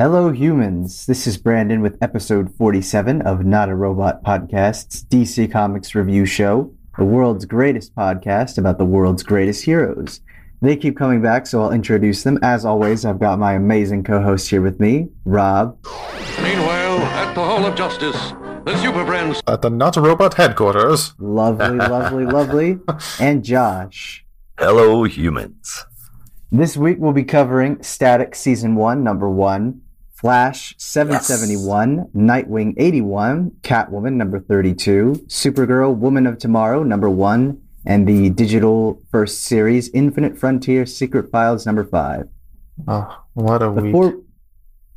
Hello, humans. This is Brandon with episode 47 of Not a Robot Podcast's DC Comics review show, the world's greatest podcast about the world's greatest heroes. They keep coming back, so I'll introduce them. As always, I've got my amazing co host here with me, Rob. Meanwhile, at the Hall of Justice, the Super Friends. At the Not a Robot headquarters. Lovely, lovely, lovely. And Josh. Hello, humans. This week we'll be covering Static Season 1, Number 1, Flash 771, Nightwing 81, Catwoman number 32, Supergirl Woman of Tomorrow number 1, and the digital first series Infinite Frontier Secret Files number 5. Oh, what a Before, week.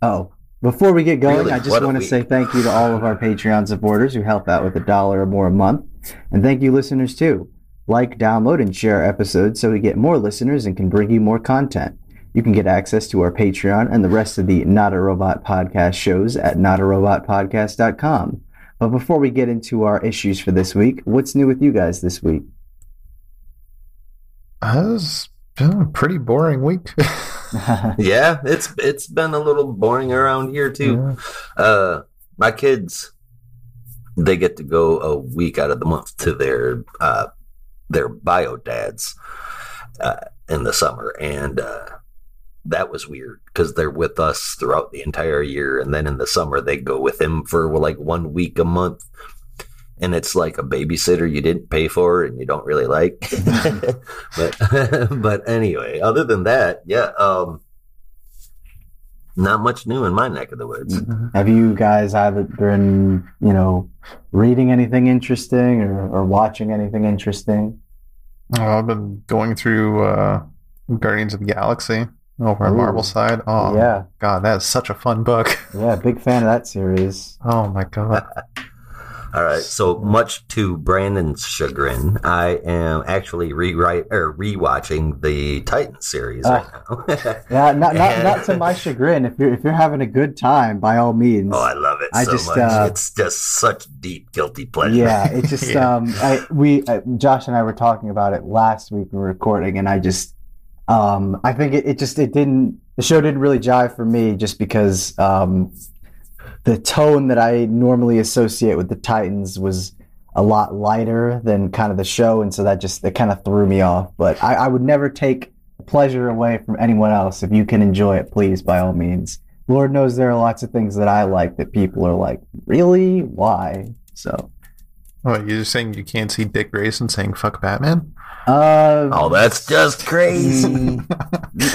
Oh, before we get going, Really? I just want to say thank you to all of our Patreon supporters who help out with a dollar or more a month. And thank you, listeners, too. Like, download, and share our episodes so we get more listeners and can bring you more content. You can get access to our Patreon and the rest of the Not a Robot podcast shows at notarobotpodcast.com. But before we get into our issues for this week, what's new with you guys this week? It's been a pretty boring week. Yeah, it's it's been a little boring around here too. Uh, my kids, they get to go a week out of the month to their uh, their bio dads uh, in the summer, and uh, that was weird because they're with us throughout the entire year, and then in the summer they go with him for like one week a month. And it's like a babysitter you didn't pay for and you don't really like. but but anyway, other than that, yeah, um not much new in my neck of the woods. Have you guys either been, you know, reading anything interesting or, or watching anything interesting? Oh, I've been going through uh, Guardians of the Galaxy over on Ooh. Marvel side. Oh, Yeah, God, that is such a fun book. yeah, big fan of that series. Oh, my God. All right. So much to Brandon's chagrin, I am actually rewrite or rewatching the Titan series right now. Yeah, not not not to my chagrin. If you're if you're having a good time, by all means. oh, I love it I so just, much. uh, it's just such deep guilty pleasure. yeah, it just Yeah. um, I, we uh, Josh and I were talking about it last week we were recording, and I just um, I think it, it just it didn't the show didn't really jive for me just because um, the tone that I normally associate with the Titans was a lot lighter than kind of the show, and so that just it kind of threw me off. But I, I would never take pleasure away from anyone else. If you can enjoy it, please, by all means. Lord knows there are lots of things that I like that people are like, really? Why? So, Oh, you're just saying you can't see Dick Grayson saying fuck Batman? uh, Oh, that's just crazy.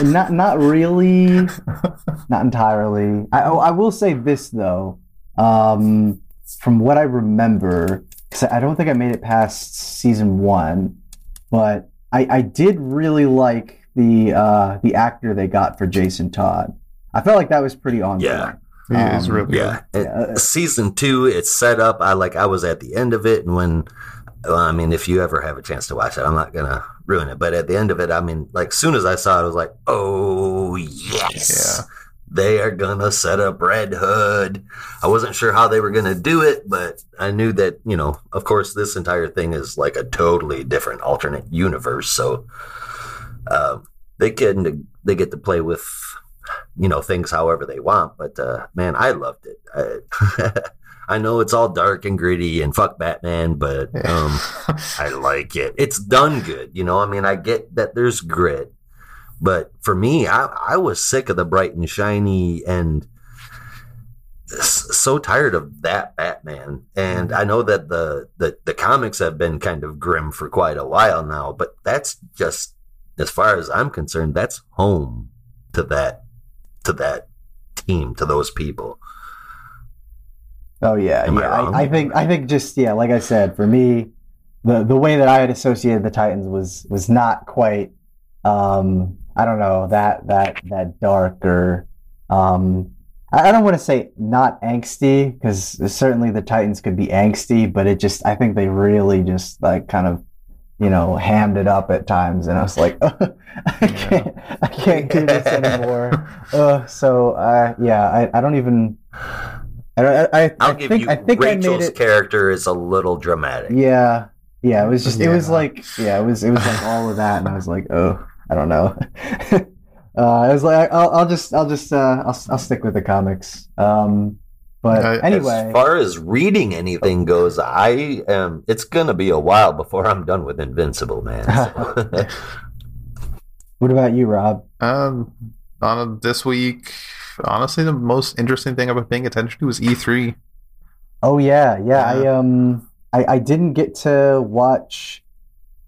not not really, not entirely. I oh, I will say this though, um, from what I remember, because I don't think I made it past season one, but I I did really like the uh the actor they got for Jason Todd. I felt like that was pretty on Yeah. point. It is Um, really yeah. good. It- Yeah. season two, it's set up. I like. I was at the end of it, and when, well, I mean, if you ever have a chance to watch it, I'm not gonna ruin it. But at the end of it, I mean, like, as soon as I saw it, I was like, oh yes, Yeah. they are gonna set up Red Hood. I wasn't sure how they were gonna do it, but I knew that you know, of course, this entire thing is like a totally different alternate universe. So, um, they can they get to play with you know things however they want but uh man i loved it. I, I know it's all dark and gritty and fuck batman but um i like it. It's done good you know? I mean i get that there's grit but for me i i was sick of the bright and shiny and so tired of that batman. And i know that the the, the comics have been kind of grim for quite a while now but that's just as far as i'm concerned that's home to that to that team to those people Oh yeah, Am yeah. wrong? I, I think I think just yeah, like I said, for me, the the way that I had associated the Titans was was not quite. Um, I don't know that that that dark or. Um, I I don't want to say not angsty because certainly the Titans could be angsty, but it just I think they really just like kind of you know hammed it up at times, and I was like, I can't I can't do this anymore. uh, so uh, yeah, I, I don't even. I, I, I, i'll give think you I think rachel's character is a little dramatic Yeah, yeah. It was just. It was like. Yeah, it was. It was like all of that, and I was like, oh, I don't know. uh, I was like, I'll, I'll just, I'll just, uh, I'll, I'll stick with the comics. Um, but Uh, anyway, As far as reading anything goes, I am. It's gonna be a while before I'm done with Invincible, man. So- what about you, Rob? Um, on this week, honestly, the most interesting thing I've been paying attention to was E E3. Oh yeah, yeah. I um, I, I didn't get to watch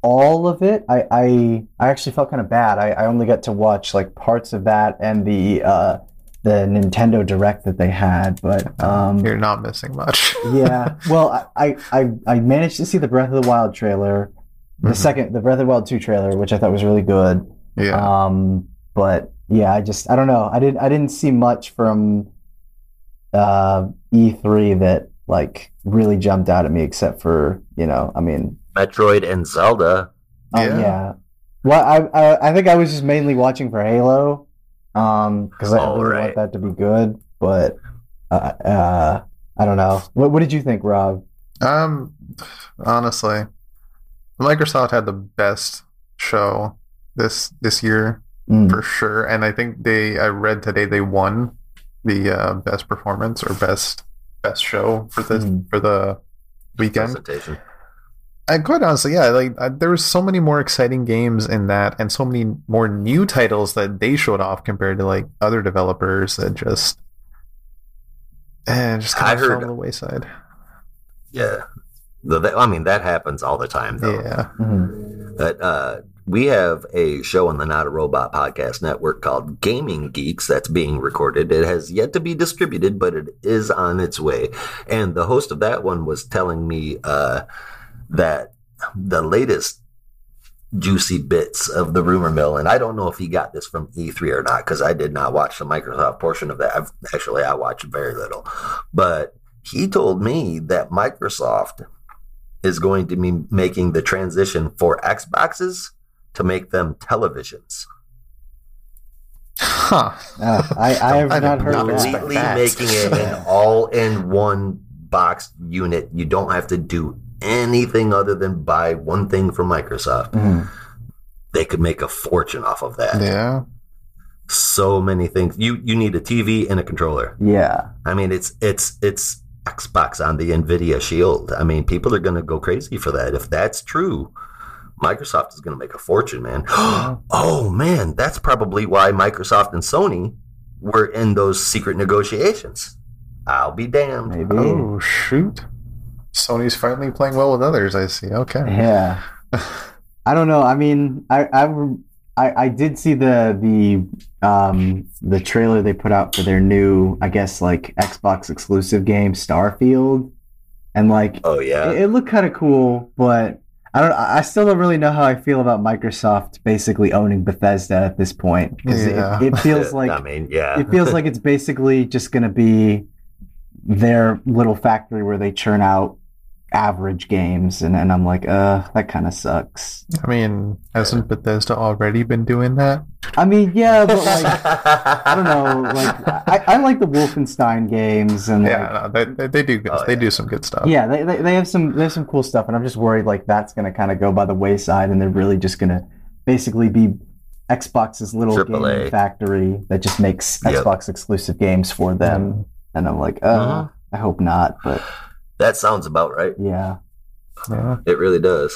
all of it. I, I, I actually felt kind of bad. I, I only got to watch like parts of that and the uh, the Nintendo Direct that they had. But um, You're not missing much. yeah. Well, I, I I managed to see the Breath of the Wild trailer, the Mhm. second, the Breath of the Wild two trailer, which I thought was really good. yeah. Um, but yeah, I just I don't know. I didn't I didn't see much from uh, E3 that like really jumped out at me, except for you know, I mean, Metroid and Zelda. oh Yeah. yeah. Well, I, I I think I was just mainly watching for Halo, um, because I All really right. want that to be good. But uh, uh, I don't know. What what did you think, Rob? Um, honestly, Microsoft had the best show this this year Mm. for sure, and I think they. I read today they won the uh, best performance or best best show for this Mhm. for the weekend. Presentation. And quite honestly, yeah, like uh, there was so many more exciting games in that, and so many more new titles that they showed off compared to like other developers that just, eh, just kind I of fell heard- to the wayside. Yeah. The, that- I mean, that happens all the time, though. Yeah, Mhm. But uh, we have a show on the Not a Robot podcast network called Gaming Geeks that's being recorded. It has yet to be distributed, but it is on its way. And the host of that one was telling me uh, that the latest juicy bits of the rumor mill, and I don't know if he got this from E3 or not because I did not watch the Microsoft portion of that. I've, actually, I watched very little, but he told me that Microsoft is going to be making the transition for Xboxes to make them televisions. huh? Uh, I I have I not heard not that. Completely making it an all-in-one box unit. You don't have to do anything other than buy one thing from Microsoft. Mhm. They could make a fortune off of that. Yeah, So many things. You you need a TV and a controller. Yeah. I mean, it's it's it's Xbox on the Nvidia Shield. I mean, people are going to go crazy for that. If that's true, Microsoft is going to make a fortune, man. oh man, that's probably why Microsoft and Sony were in those secret negotiations. I'll be damned. Maybe. Oh shoot! Sony's finally playing well with others. I see. Okay. Yeah. I don't know. I mean, I, I I I did see the the um the trailer they put out for their new, I guess like Xbox exclusive game Starfield, and like Oh yeah. it, it looked kind of cool, but I don't. I still don't really know how I feel about Microsoft basically owning Bethesda at this point because Yeah. it, it feels like I mean, yeah. it feels like it's basically just going to be their little factory where they churn out average games and, and I'm like uh that kind of sucks. I mean, hasn't Bethesda already been doing that? I mean yeah but like I don't know like I, I like the Wolfenstein games and like, Yeah, no, they, they, they do. Good, Oh, they yeah. do some good stuff. yeah they, they, they have some they have some cool stuff and I'm just worried like that's going to kind of go by the wayside and they're really just going to basically be Xbox's little AAA. game factory that just makes Yep. Xbox exclusive games for them and I'm like uh Mhm. I hope not but that sounds about right. yeah Yeah. It really does.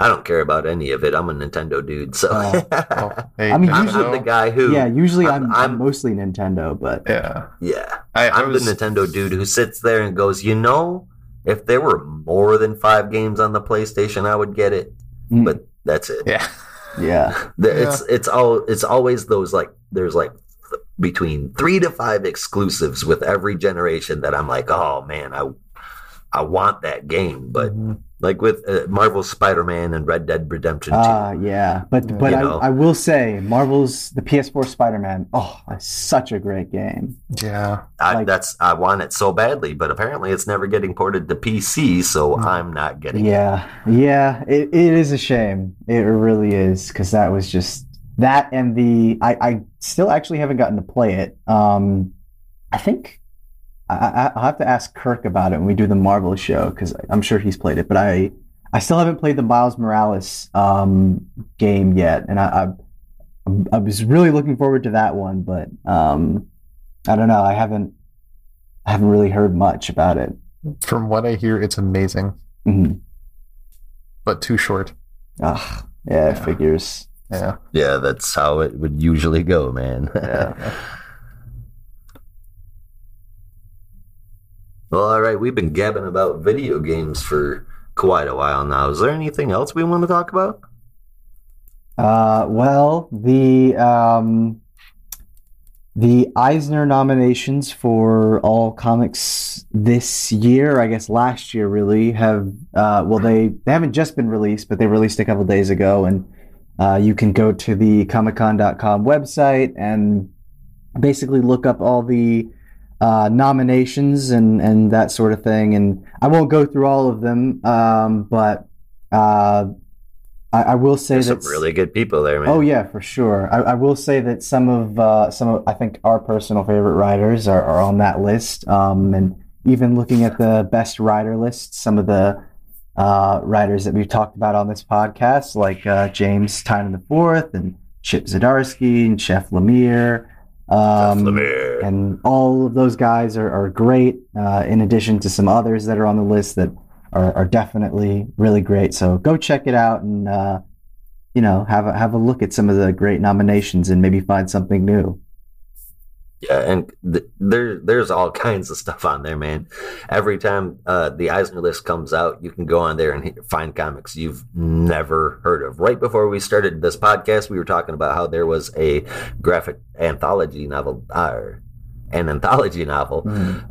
I don't care about any of it. I'm a Nintendo dude, so Oh. Well, hey, I mean, I'm usually- the guy who. Yeah, usually I'm- I'm, I'm, I'm- mostly Nintendo, but yeah. yeah. I, I I'm was, the Nintendo dude who sits there and goes, you know, if there were more than five games on the PlayStation, I would get it. Mm, But that's it. Yeah. yeah, The- It's it's all it's always those like there's like th- between three to five exclusives with every generation that I'm like, oh man, I I want that game. But Mhm. like with uh, Marvel Spider-Man and Red Dead Redemption 2, uh, yeah. But Yeah. but I. I will say, Marvel's the PS4 Spider-Man. Oh, such a great game. yeah. I, like- that's I want it so badly, but apparently it's never getting ported to PC, so Hmm. I'm not getting it. Yeah, yeah. It, it is a shame. It really is because that was just that and the I I still actually haven't gotten to play it. Um, I think. I, I, I'll have to ask Kirk about it when we do the Marvel show because I'm sure he's played it. But I, I still haven't played the Miles Morales um, game yet, and I, I I was really looking forward to that one, but um, I don't know. I haven't I haven't really heard much about it. From what I hear, it's amazing, Mhm. but too short. Ugh, yeah, Yeah. figures. Yeah. Yeah, that's how it would usually go, man. Yeah. well, all right, we've been gabbing about video games for quite a while now. Is there anything else we want to talk about? Uh, well, the um, the Eisner nominations for all comics this year, I guess last year, really have uh, well, they they haven't just been released, but they released a couple days ago, and uh, you can go to the ComicCon.com website and basically look up all the uh, nominations and and that sort of thing. And I won't go through all of them, um, but uh, I, I will say There's that some really good people there, man. Oh yeah, for sure. I, I will say that some of uh, some of I think our personal favorite writers are, are on that list. Um, and even looking at the best writer list, some of the uh, writers that we've talked about on this podcast, like uh, James Tynion the Fourth and Chip Zdarsky and Jeff Lemire. Um, Lemire. and all of those guys are, are great. Uh, in addition to some others that are on the list that are, are definitely really great. So go check it out and uh, you know have a have a look at some of the great nominations and maybe find something new. Yeah, and th- there there's all kinds of stuff on there, man. Every time uh, the Eisner list comes out, you can go on there and find comics you've never heard of. Right before we started this podcast, we were talking about how there was a graphic anthology novel, uh, an anthology novel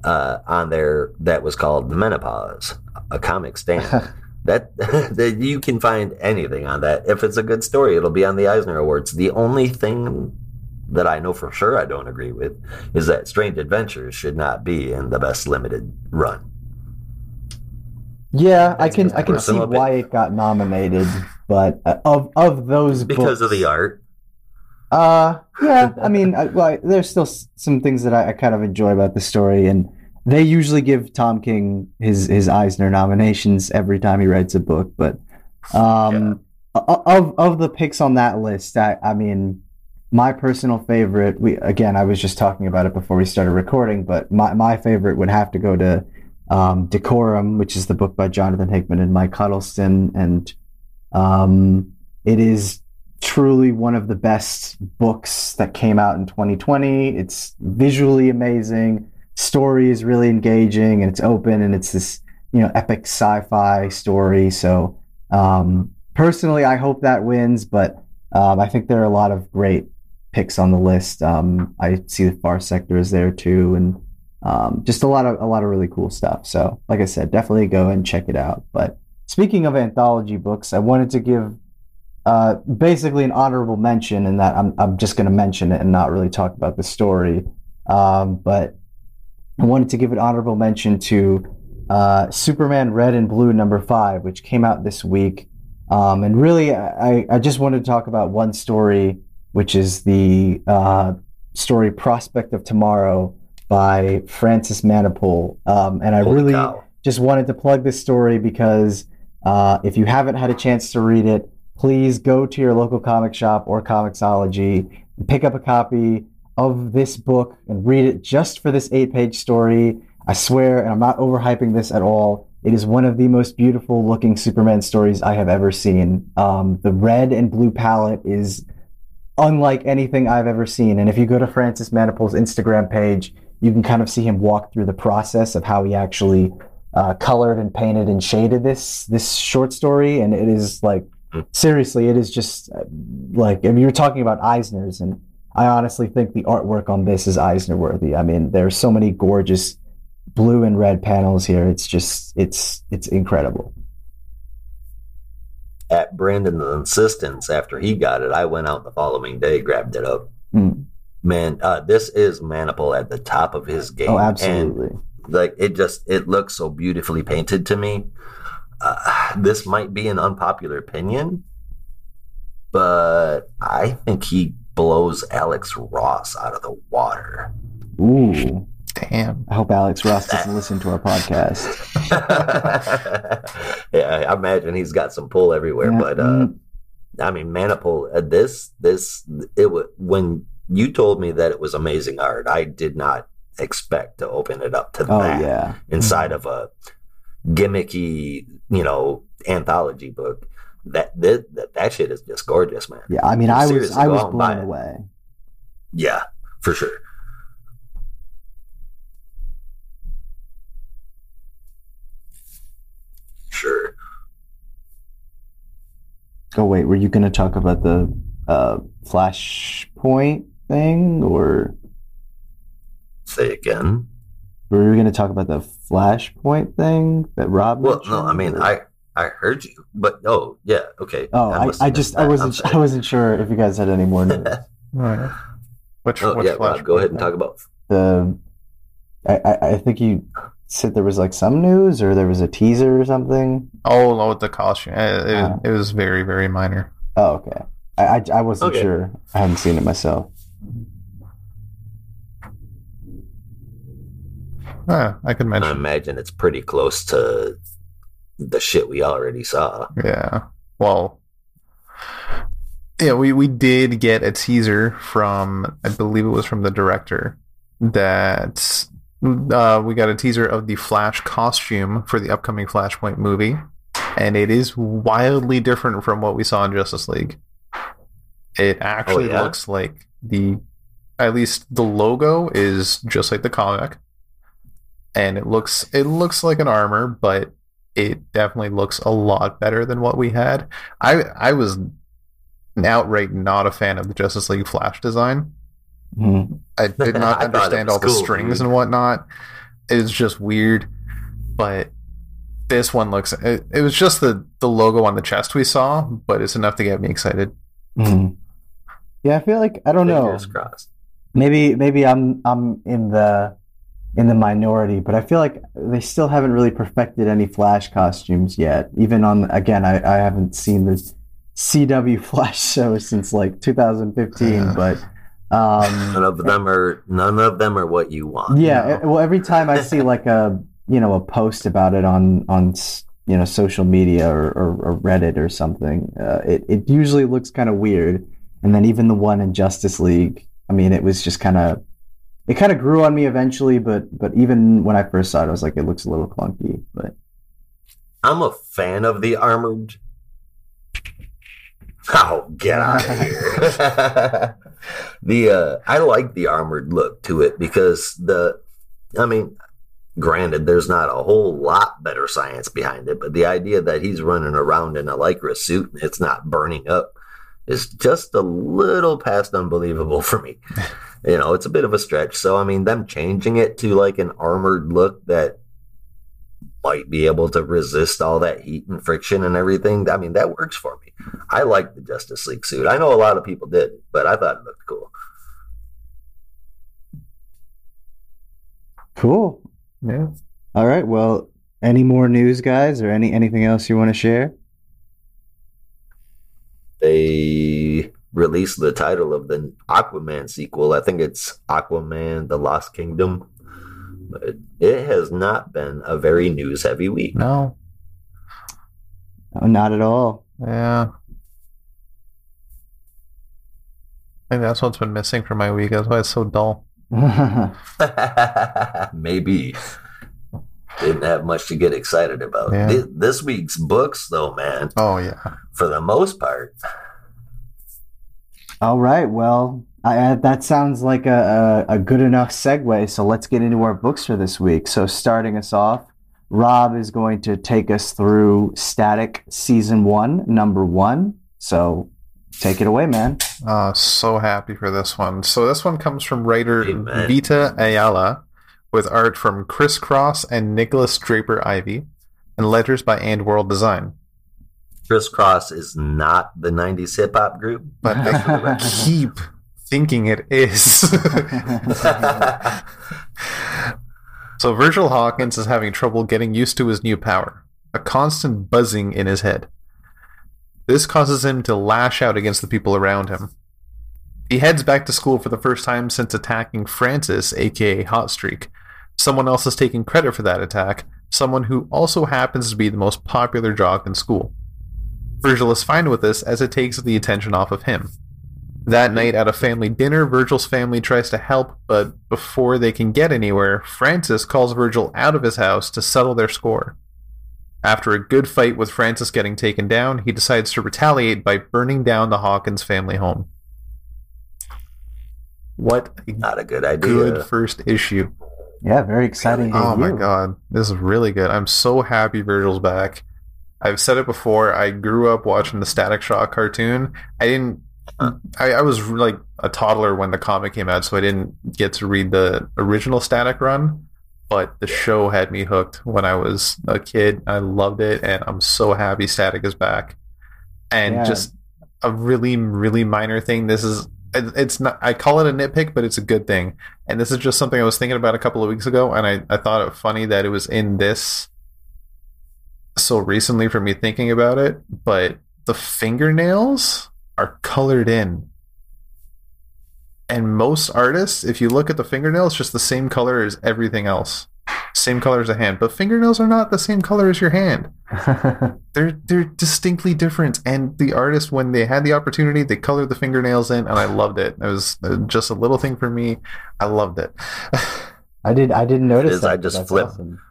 uh, on there that was called Menopause, a comic stand. that that you can find anything on that. If it's a good story, it'll be on the Eisner Awards. The only thing that I know for sure I don't agree with is that Strange Adventures should not be in the best limited run. Yeah, I can I can see why it got nominated, but uh, of of those Because of the art. Uh, yeah. I mean, I, well, there's still some things that I, I kind of enjoy about the story, and they usually give Tom King his his Eisner nominations every time he writes a book. But um, o- of of the picks on that list, I I mean, my personal favorite. We again, I was just talking about it before we started recording, but my my favorite would have to go to um, Decorum, which is the book by Jonathan Hickman and Mike Huddleston, and um, it is truly one of the best books that came out in 2020. It's visually amazing, story is really engaging, and it's open, and it's this you know epic sci-fi story. So um, personally, I hope that wins, but um, I think there are a lot of great picks on the list. Um, I see the Far Sector is there too, and um, just a lot of a lot of really cool stuff. So, like I said, definitely go and check it out. But speaking of anthology books, I wanted to give uh, basically an honorable mention in that I'm I'm just going to mention it and not really talk about the story. Um, but I wanted to give an honorable mention to uh, Superman Red and Blue number five, which came out this week. Um, and really, I, I just wanted to talk about one story, which is the uh, story Prospect of Tomorrow by Francis Manapul. Um, and I Holy really cow. just wanted to plug this story because uh, if you haven't had a chance to read it, please go to your local comic shop or Comixology and pick up a copy of this book and read it just for this eight page story. I swear, and I'm not overhyping this at all. It is one of the most beautiful looking Superman stories I have ever seen. Um, the red and blue palette is unlike anything I've ever seen. And if you go to Francis Manapul's Instagram page, you can kind of see him walk through the process of how he actually uh, colored and painted and shaded this this short story. And it is like seriously, it is just uh, like I mean, you're talking about Eisner's, and I honestly think the artwork on this is Eisner worthy. I mean, there's so many gorgeous blue and red panels here. It's just it's it's incredible. At Brandon's insistence, after he got it, I went out the following day, grabbed it up. Mm. Man, uh, this is Manapul at the top of his game. Oh, And absolutely. like it just it looks so beautifully painted to me uh, this might be an unpopular opinion but i think he blows alex ross out of the water Ooh, Damn. I hope Alex Ross doesn't listen to our podcast. yeah i imagine he's got some pull everywhere Yeah, but uh mm, I mean, Manapul. Uh, this this it was when you told me that it was amazing art. I did not expect to open it up to Oh that yeah. inside of a gimmicky, you know, anthology book. That that that, that shit is just gorgeous, man. Yeah. I mean, I was I was blown away. Yeah, for. Sure. Oh wait, were you going to talk about the uh, flashpoint thing, or Say again. were you going to talk about the flashpoint thing that Rob? Well, no, I mean, or- I I heard you, but oh yeah, okay. Oh, I, must I just I wasn't I'm. I wasn't sure if you guys had any more news. Right. Which, oh which yeah, Rob, go ahead and talk about. the I, I I think you said there was like some news or there was a teaser or something. Oh, no, with the costume. It, it, Ah. it was very, very minor. Oh, okay. I I, I wasn't Okay. sure. I hadn't seen it myself. Ah, I could I imagine it's pretty close to the shit we already saw. Yeah. Well, yeah, we, we did get a teaser from, I believe it was from the director, that uh, we got a teaser of the Flash costume for the upcoming Flashpoint movie, and it is wildly different from what we saw in Justice League. It actually yeah? looks like the, at least the logo is just like the comic, and it looks it looks like an armor, but it definitely looks a lot better than what we had. I I was outright not a fan of the Justice League Flash design. Mhm. I did not thought it understand was all the strings dude. and whatnot. It's just weird, but this one looks. It, it was just the the logo on the chest we saw, but it's enough to get me excited. Mhm. Yeah, I feel like I don't know. Crossed. Maybe maybe I'm I'm in the in the minority, but I feel like they still haven't really perfected any Flash costumes yet. Even on again, I, I haven't seen the CW Flash show since like 2015, Yeah. But None um, of them are none of them are what you want. yeah. No. it- well, every time I see like a you know a post about it on on you know social media or, or, or Reddit or something, uh, it it usually looks kind of weird. And then even the one in Justice League, I mean, it was just kind of it kind of grew on me eventually. But but even when I first saw it, I was like, it looks a little clunky. But I'm a fan of the armored. Oh, get out of here! the uh, I like the armored look to it because the, I mean, granted, there's not a whole lot better science behind it, but the idea that he's running around in a lycra suit and it's not burning up is just a little past unbelievable for me. you know, it's a bit of a stretch. So I mean, them changing it to like an armored look that might be able to resist all that heat and friction and everything. I mean, that works for me. I like the Justice League suit. I know a lot of people did, but I thought it looked cool. cool. Yeah. All right. Well, any more news, guys, or any anything else you want to share? They released the title of the Aquaman sequel. I think it's Aquaman: The Lost Kingdom. But it has not been a very news heavy week. No. Oh, not at all. Yeah. I think that's what's been missing from my week. That's why it's so dull. Maybe. Didn't have much to get excited about. Yeah. Thi- This week's books, though, man, Oh yeah. for the most part, All right. Well, I, I, that sounds like a, a, a good enough segue. So let's get into our books for this week. So, starting us off, Rob is going to take us through Static Season 1, Number 1. So, take it away, man. Uh, so happy for this one. So this one comes from writer Amen. Vita Ayala, with art from Chris Cross and Nikolas Draper Ivey, and letters by AndWorld Design. Chris Cross is not the 90s hip hop group. But I keep thinking it is. so Virgil Hawkins is having trouble getting used to his new power, a constant buzzing in his head. This causes him to lash out against the people around him. He heads back to school for the first time since attacking Francis, aka Hotstreak. Someone else is taking credit for that attack, someone who also happens to be the most popular jock in school. Virgil is fine with this as it takes the attention off of him. That night at a family dinner, Virgil's family tries to help, but before they can get anywhere, Francis calls Virgil out of his house to settle their score. After a good fight with Francis getting taken down, he decides to retaliate by burning down the Hawkins family home. What a Not a good idea. good first issue. Yeah, very exciting. Oh my debut. god, this is really good. I'm so happy Virgil's back. I've said it before. I grew up watching the Static Shock cartoon. I didn't. Uh, I, I was like a toddler when the comic came out, so I didn't get to read the original Static run. But the show had me hooked when I was a kid. I loved it, and I'm so happy Static is back. And Yeah. just a really, really minor thing. This is. It's not. I call it a nitpick, but it's a good thing. And this is just something I was thinking about a couple of weeks ago, and I, I thought it funny that it was in this so recently for me thinking about it, but the fingernails are colored in. And most artists, if you look at the fingernails, just the same color as everything else. Same color as a hand. But fingernails are not the same color as your hand. They're they're distinctly different. And the artist, when they had the opportunity, they colored the fingernails in, and I loved it. It was uh, just a little thing for me. I loved it. I did. I didn't notice is, that. I just flipped. awesome.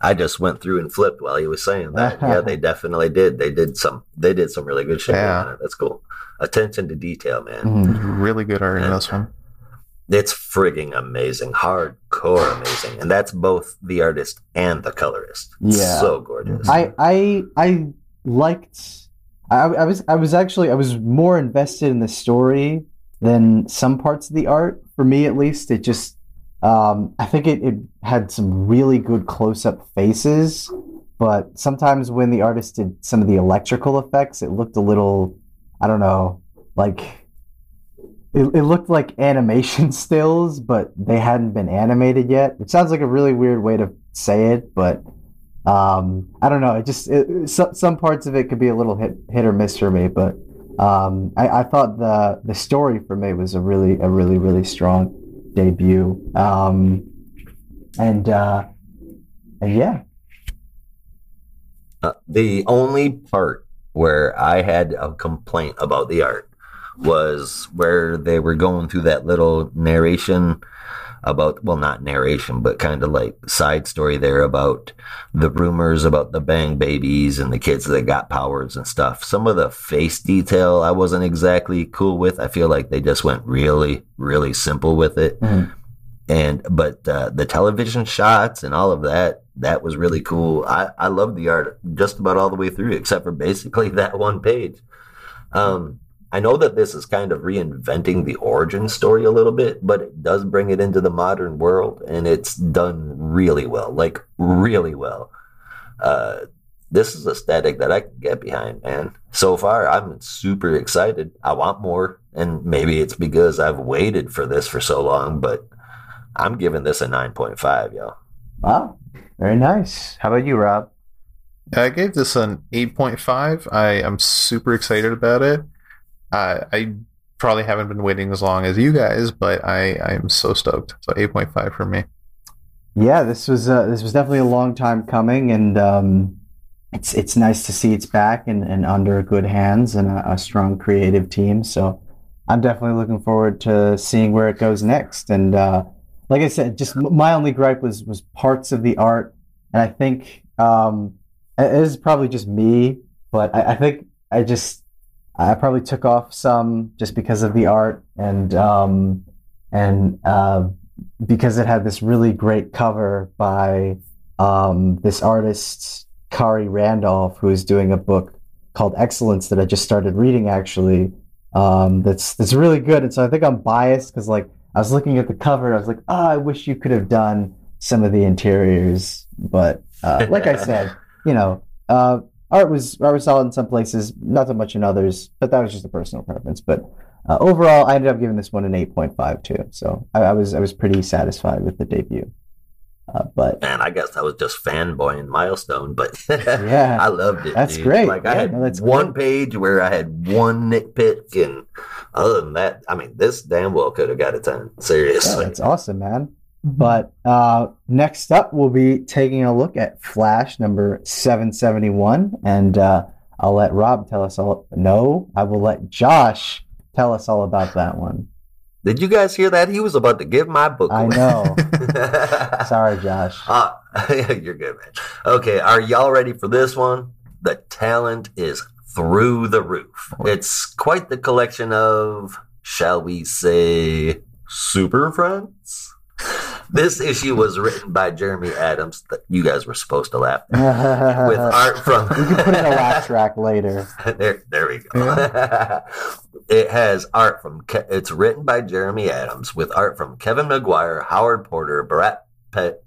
I just went through and flipped while he was saying that. yeah, they definitely did. They did some. They did some really good shit Yeah. That's cool. Attention to detail, man. Mhm. really good art in this one. It's frigging amazing, hardcore amazing, and that's both the artist and the colorist. Yeah. so gorgeous. I I I liked. I, I was I was actually I was more invested in the story than some parts of the art. For me, at least, it just um, I think it, it had some really good close up faces, but sometimes when the artist did some of the electrical effects, it looked a little I don't know like. It, it looked like animation stills, but they hadn't been animated yet. It sounds like a really weird way to say it, but um, I don't know. It just it, some some parts of it could be a little hit hit or miss for me, but um, I, I thought the the story for me was a really a really really strong debut. Um, and uh, and yeah, Uh, the only part where I had a complaint about the art was where they were going through that little narration about, well, not narration, but kind of like side story there about the rumors about the bang babies and the kids that got powers and stuff. Some of the face detail I wasn't exactly cool with. I feel like they just went really, really simple with it. Mhm. And, but uh, the television shots and all of that, that was really cool. I, I love the art just about all the way through, except for basically that one page. Um, I know that this is kind of reinventing the origin story a little bit, but it does bring it into the modern world, and it's done really well, like really well. Uh, this is a static that I can get behind, man. So far, I'm super excited. I want more, and maybe it's because I've waited for this for so long, but I'm giving this a 9.5, yo. Wow, very nice. How about you, Rob? I gave this an 8.5. I am super excited about it. Uh, I probably haven't been waiting as long as you guys, but I, I am so stoked. So 8.5 for me. Yeah, this was uh, this was definitely a long time coming, and um, it's it's nice to see it's back and, and under good hands and a, a strong creative team. So I'm definitely looking forward to seeing where it goes next. And uh, like I said, just my only gripe was was parts of the art, and I think um, it is probably just me, but I, I think I just I probably took off some just because of the art and um, and uh, because it had this really great cover by um, this artist Khary Randolph, who is doing a book called Excellence that I just started reading actually. Um, that's that's really good, and so I think I'm biased because like I was looking at the cover, I was like, oh, I wish you could have done some of the interiors, but uh, like I said, you know, uh, art was art was solid in some places, not so much in others, but that was just a personal preference. But uh, overall, I ended up giving this one an eight point five too. So I, I was I was pretty satisfied with the debut. Uh, but Man, I guess that was just fanboying milestone, but Yeah, I loved it. that's dude. great. Like I had no, one page where I had one nitpick, and other than that, I mean, this damn well could have got a ten. yeah, Seriously, that's awesome, man. But uh, next up, we'll be taking a look at Flash number seven seventy one, and uh, I'll let Rob tell us all. No, I will let Josh tell us all about that one. Did you guys hear that? He was about to give my book I know. Sorry, Josh. Uh, you're good, man. Okay, are y'all ready for this one? The talent is through the roof. It's quite the collection of, shall we say, super friends. This issue was written by Jeremy Adams. That you guys were supposed to laugh with art from. we can put in a laugh track later. there, there we go. it has art from. Ke- It's written by Jeremy Adams with art from Kevin Maguire, Howard Porter, Barat Pet,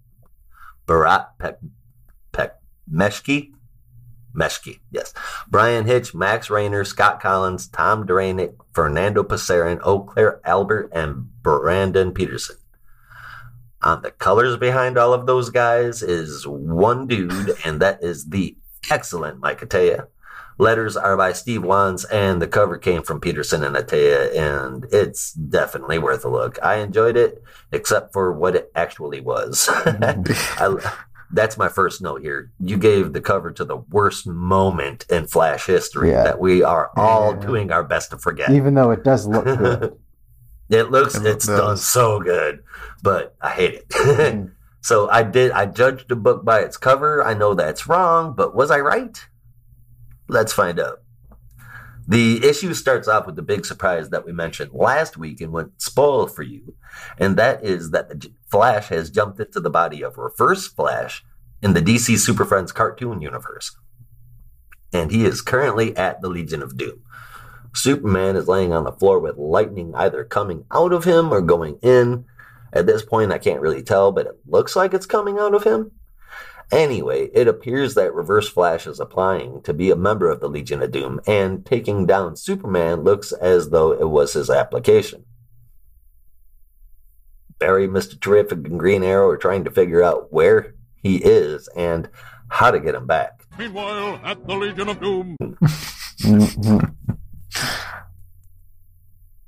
Barat Pet, Pet Meshke, Meshke, yes, Bryan Hitch, Max Raynor, Scott Kolins, Tom Derenick, Fernando Pasarin, Eau Claire Albert, and Brandon Peterson. On the colors behind all of those guys is one dude, and that is the excellent Mike Atiyeh. Letters are by Steve Wands, and the cover came from Peterson and Atiyeh, and it's definitely worth a look. I enjoyed it, except for what it actually was. I, that's my first note here. You gave the cover to the worst moment in Flash history Yeah. that we are all Yeah. doing our best to forget. Even though it does look good. it looks, It it's does. done so good, but I hate it. Mm. So I did. I judged the book by its cover. I know that's wrong, but was I right? Let's find out. The issue starts off with the big surprise that we mentioned last week and went spoiled for you, and that is that the Flash has jumped into the body of Reverse Flash in the DC Super Friends cartoon universe, and he is currently at the Legion of Doom. Superman is laying on the floor with lightning either coming out of him or going in. At this point, I can't really tell, but it looks like it's coming out of him. Anyway, it appears that Reverse Flash is applying to be a member of the Legion of Doom, and taking down Superman looks as though it was his application. Barry, Mr. Terrific, and Green Arrow are trying to figure out where he is and how to get him back. Meanwhile, at the Legion of Doom.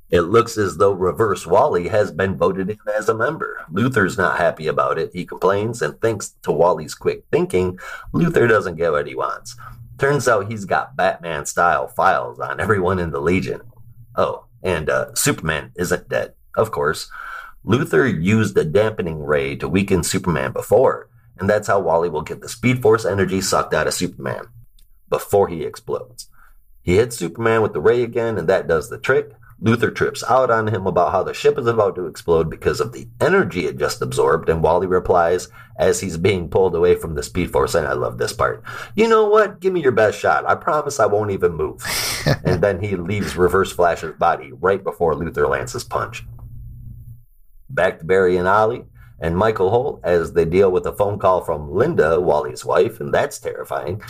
It looks as though Reverse Wally has been voted in as a member. Luthor's not happy about it. He complains, and thanks to Wally's quick thinking, Luthor doesn't get what he wants. Turns out he's got Batman style files on everyone in the Legion. Oh, and uh, Superman isn't dead, of course. Luthor used a dampening ray to weaken Superman before, and that's how Wally will get the Speed Force energy sucked out of Superman before he explodes. He hits Superman with the ray again, and that does the trick. Luthor trips out on him about how the ship is about to explode because of the energy it just absorbed, and Wally replies as he's being pulled away from the Speed Force, and I love this part. You know what? Give me your best shot. I promise I won't even move. and then he leaves Reverse Flash's body right before Luthor lands his punch. Back to Barry and Ollie and Michael Holt as they deal with a phone call from Linda, Wally's wife, and that's terrifying.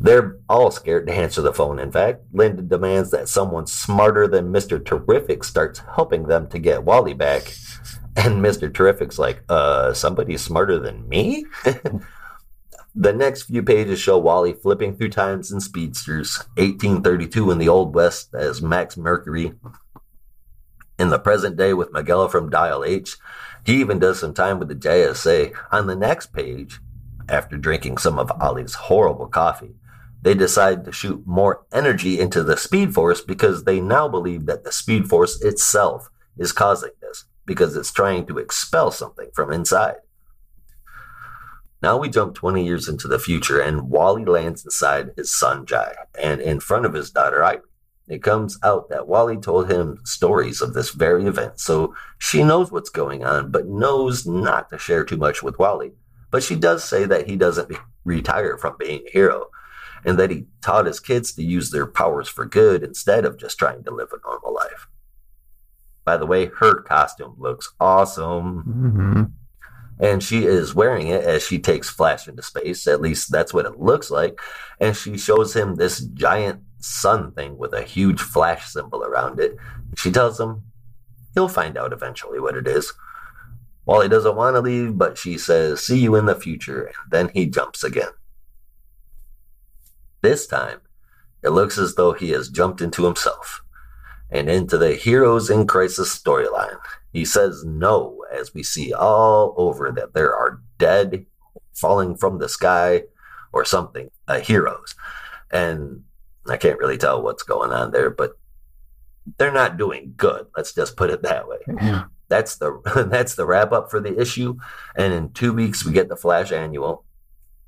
They're all scared to answer the phone. In fact, Linda demands that someone smarter than Mr. Terrific starts helping them to get Wally back. And Mr. Terrific's like, uh, somebody smarter than me? the next few pages show Wally flipping through times and speedsters, 1832 in the Old West as Max Mercury. In the present day with Miguel from Dial H, he even does some time with the JSA. On the next page, after drinking some of Ollie's horrible coffee, they decide to shoot more energy into the Speed Force because they now believe that the Speed Force itself is causing this because it's trying to expel something from inside. Now we jump 20 years into the future and Wally lands inside his son Jai and in front of his daughter Irey. It comes out that Wally told him stories of this very event, so she knows what's going on, but knows not to share too much with Wally. But she does say that he doesn't retire from being a hero, and that he taught his kids to use their powers for good instead of just trying to live a normal life. By the way, her costume looks awesome Mhm. and she is wearing it as she takes Flash into space. At least that's what it looks like. And she shows him this giant sun thing with a huge Flash symbol around it. She tells him he'll find out eventually what it is. Wally doesn't want to leave, but she says, See you in the future. And then he jumps again. This time, it looks as though he has jumped into himself and into the Heroes in Crisis storyline. He says no, as we see all over that there are dead falling from the sky or something, uh, heroes. And I can't really tell what's going on there, but they're not doing good. Let's just put it that way. Yeah. That's the that's the wrap up for the issue. And in two weeks we get the Flash annual.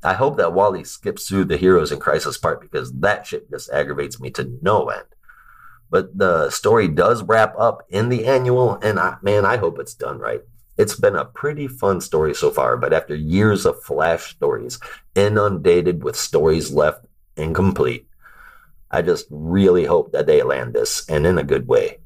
I hope that Wally skips through the Heroes in Crisis part because that shit just aggravates me to no end. But the story does wrap up in the annual, and I, man, I hope it's done right. It's been a pretty fun story so far, but after years of Flash stories, inundated with stories left incomplete, I just really hope that they land this and in a good way.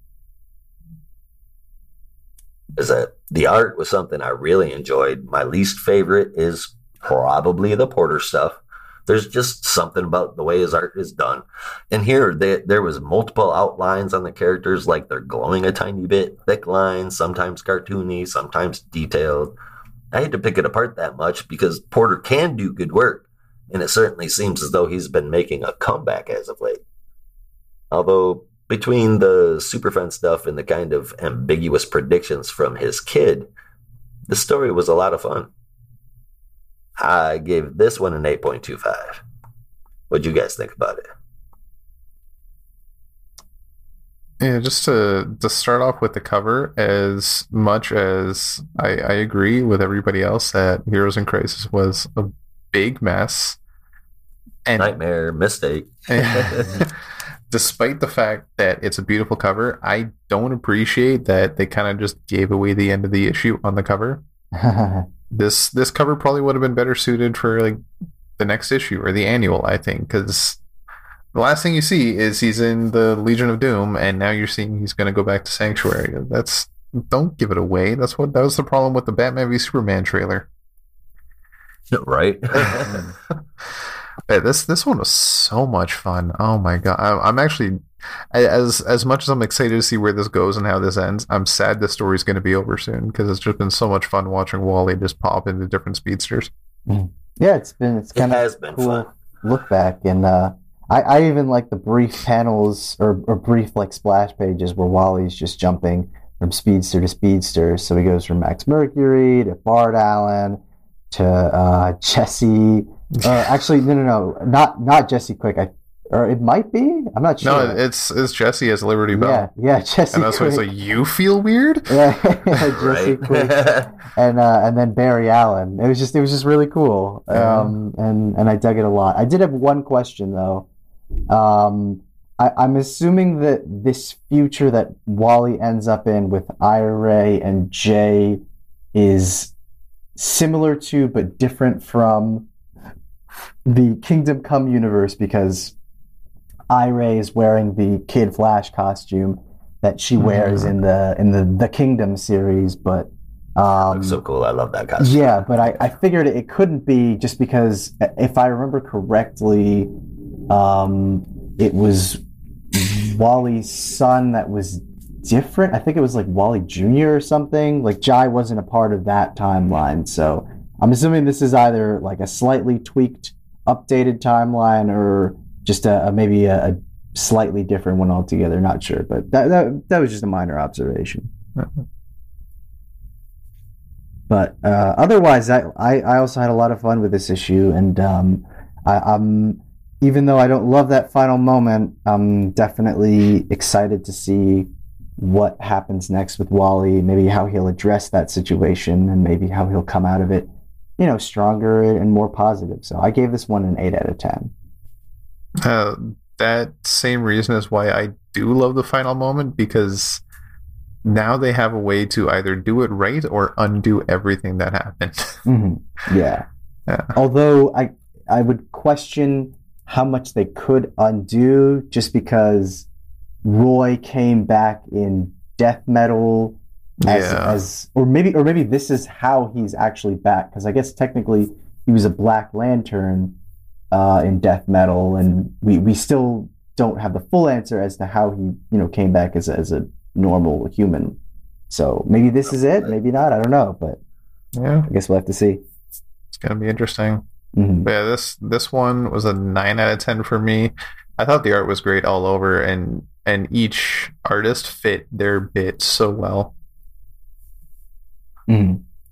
Is that the art was something I really enjoyed. My least favorite is probably the Porter stuff. There's just something about the way his art is done. And here, they, there was multiple outlines on the characters, like they're glowing a tiny bit, thick lines, sometimes cartoony, sometimes detailed. I had to pick it apart that much because Porter can do good work, and it certainly seems as though he's been making a comeback as of late. Although between the Superfriend stuff and the kind of ambiguous predictions from his kid, the story was a lot of fun. I gave this one an 8.25. What'd you guys think about it? Yeah, just to to start off with the cover, as much as I, I agree with everybody else that Heroes in Crisis was a big mess, and Nightmare, mistake. despite the fact that it's a beautiful cover, I don't appreciate that they kind of just gave away the end of the issue on the cover. This this cover probably would have been better suited for like the next issue or the annual, I think, because the last thing you see is he's in the Legion of Doom, and now you're seeing he's going to go back to Sanctuary. That's don't give it away. That's what that was the problem with the Batman v Superman trailer. Right? Yeah, this this one was so much fun. Oh my god, I, I'm actually as as much as I'm excited to see where this goes and how this ends. I'm sad the story's going to be over soon because it's just been so much fun watching Wally just pop into different speedsters. yeah, it's been it's it kind of has been cool fun. look back, and uh, I I even like the brief panels or, or brief like splash pages where Wally's just jumping from speedster to speedster. So he goes from Max Mercury to Bart Allen to uh, Jesse. Uh, actually, no, no, no, not not Jesse Quick. I or it might be. I'm not sure. No, sure. it's it's Jesse as Liberty Belle, yeah, yeah, Jesse and that's why Quick. it's like you feel weird. yeah, Jesse? Quick. and uh, and then Barry Allen. It was just it was just really cool, Yeah. um, and and I dug it a lot. I did have one question though. Um, I, I'm assuming that this future that Wally ends up in with Irey and Jai is similar to but different from the Kingdom Come universe because Irey is wearing the Kid Flash costume that she wears in the in the the Kingdom series, but um, so cool. I love that costume. yeah, but I, I figured it couldn't be just because if I remember correctly, um, it was Wally's son that was different. I think it was like Wally Jr. or something. Like Jai wasn't a part of that timeline, so I'm assuming this is either like a slightly tweaked, updated timeline or just a, a maybe a, a slightly different one altogether. Not sure, but that that, that was just a minor observation. But uh, otherwise, I, I I also had a lot of fun with this issue, and um, I, I'm even though I don't love that final moment, I'm definitely excited to see what happens next with Wally. Maybe how he'll address that situation, and maybe how he'll come out of it, you know, stronger and more positive. So I gave this one an eight out of ten. Uh, that same reason is why I do love the final moment because now they have a way to either do it right or undo everything that happened. hmm Yeah. Yeah. Although I I would question how much they could undo just because Roy came back in death metal as, Yeah. as or maybe or maybe this is how he's actually back because I guess technically he was a Black Lantern uh, in death metal and we, we still don't have the full answer as to how he you know came back as a, as a normal human. So maybe this is it, maybe not. I don't know, but yeah, I guess we'll have to see. it's gonna be interesting. Mhm. But yeah, this this one was a nine out of ten for me. I thought the art was great all over, and and each artist fit their bit so well.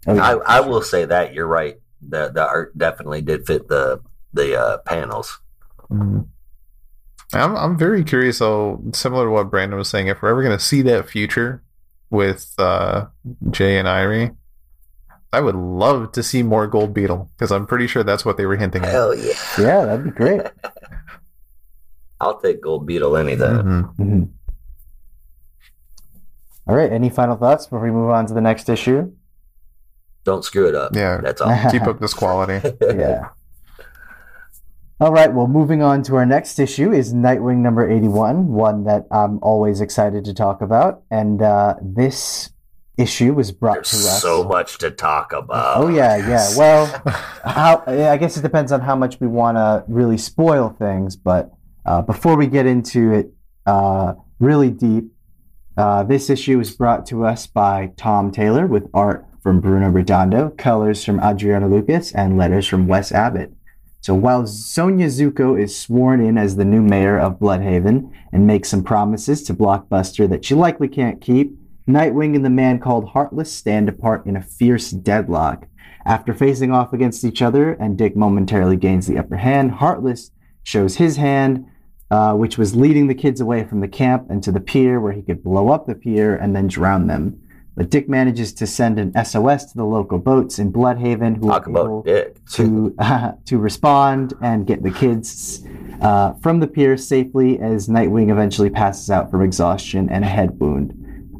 Oh, yeah. I, I will say that you're right. The the art definitely did fit the the uh, panels. Mm. I'm I'm very curious though, similar to what Brandon was saying, if we're ever gonna see that future with uh, Jai and Irey, I would love to see more Gold Beetle because I'm pretty sure that's what they were hinting at. Hell yeah. Yeah, that'd be great. I'll take Gold Beetle any day. Mhm. Mhm. All right. Any final thoughts before we move on to the next issue? Don't screw it up. Yeah. That's all. Keep up this quality. yeah. All right. Well, moving on to our next issue is Nightwing number 81, one that I'm always excited to talk about. And uh, this issue was brought There's to us. so much to talk about. Oh, yeah, yeah. Well, how, I guess it depends on how much we want to really spoil things. But uh, before we get into it uh, really deep, uh, this issue is brought to us by Tom Taylor with art from Bruno Redondo, colors from Adriano Lucas, and letters from Wes Abbott. So while Sonia Zucco is sworn in as the new mayor of Bloodhaven and makes some promises to Blockbuster that she likely can't keep, Nightwing and the man called Heartless stand apart in a fierce deadlock. After facing off against each other and Dick momentarily gains the upper hand, Heartless shows his hand, uh, which was leading the kids away from the camp and to the pier where he could blow up the pier and then drown them. But Dick manages to send an SOS to the local boats in Bloodhaven who Talk are able about Dick. to to respond and get the kids uh, from the pier safely as Nightwing eventually passes out from exhaustion and a head wound.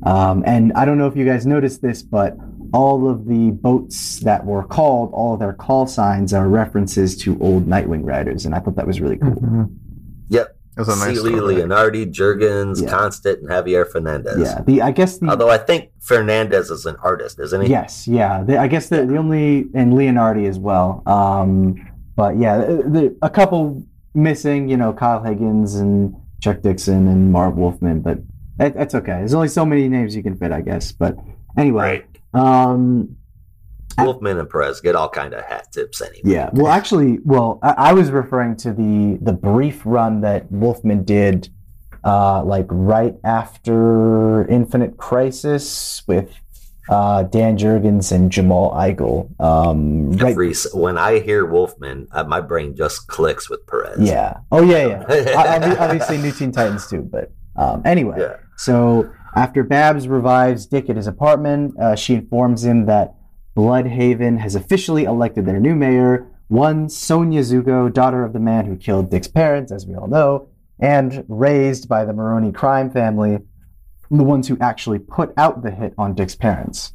Um, and I don't know if you guys noticed this, but all of the boats that were called, all of their call signs are references to old Nightwing riders, and I thought that was really cool. Mhm. Yep. Was a nice. Leonardi, Jurgens, Yeah. Constant, and Javier Fernandez. Yeah, the I guess the Although I think Fernandez is an artist, isn't he? Yes, yeah. The, I guess the, the only and Leonardi as well. Um, but yeah, the, the, a couple missing. You know, Kyle Higgins and Chuck Dixon and Marv Wolfman. But that, that's okay. There's only so many names you can fit, I guess. But anyway, Right. um, Wolfman and Perez get all kind of hat tips anyway. yeah. Well, actually, well, I, I was referring to the the brief run that Wolfman did, uh, like right after Infinite Crisis with. Uh, Dan Jurgens and Jamal Igle. Um, right Every, when I hear Wolfman, uh, my brain just clicks with Perez. Yeah. Oh yeah, yeah. I- obvi- Obviously, New Teen Titans too. But um, anyway, Yeah. so after Babs revives Dick at his apartment, uh, she informs him that Bloodhaven has officially elected their new mayor, one Sonia Zucco, daughter of the man who killed Dick's parents, as we all know, and raised by the Maroni crime family, the ones who actually put out the hit on Dick's parents.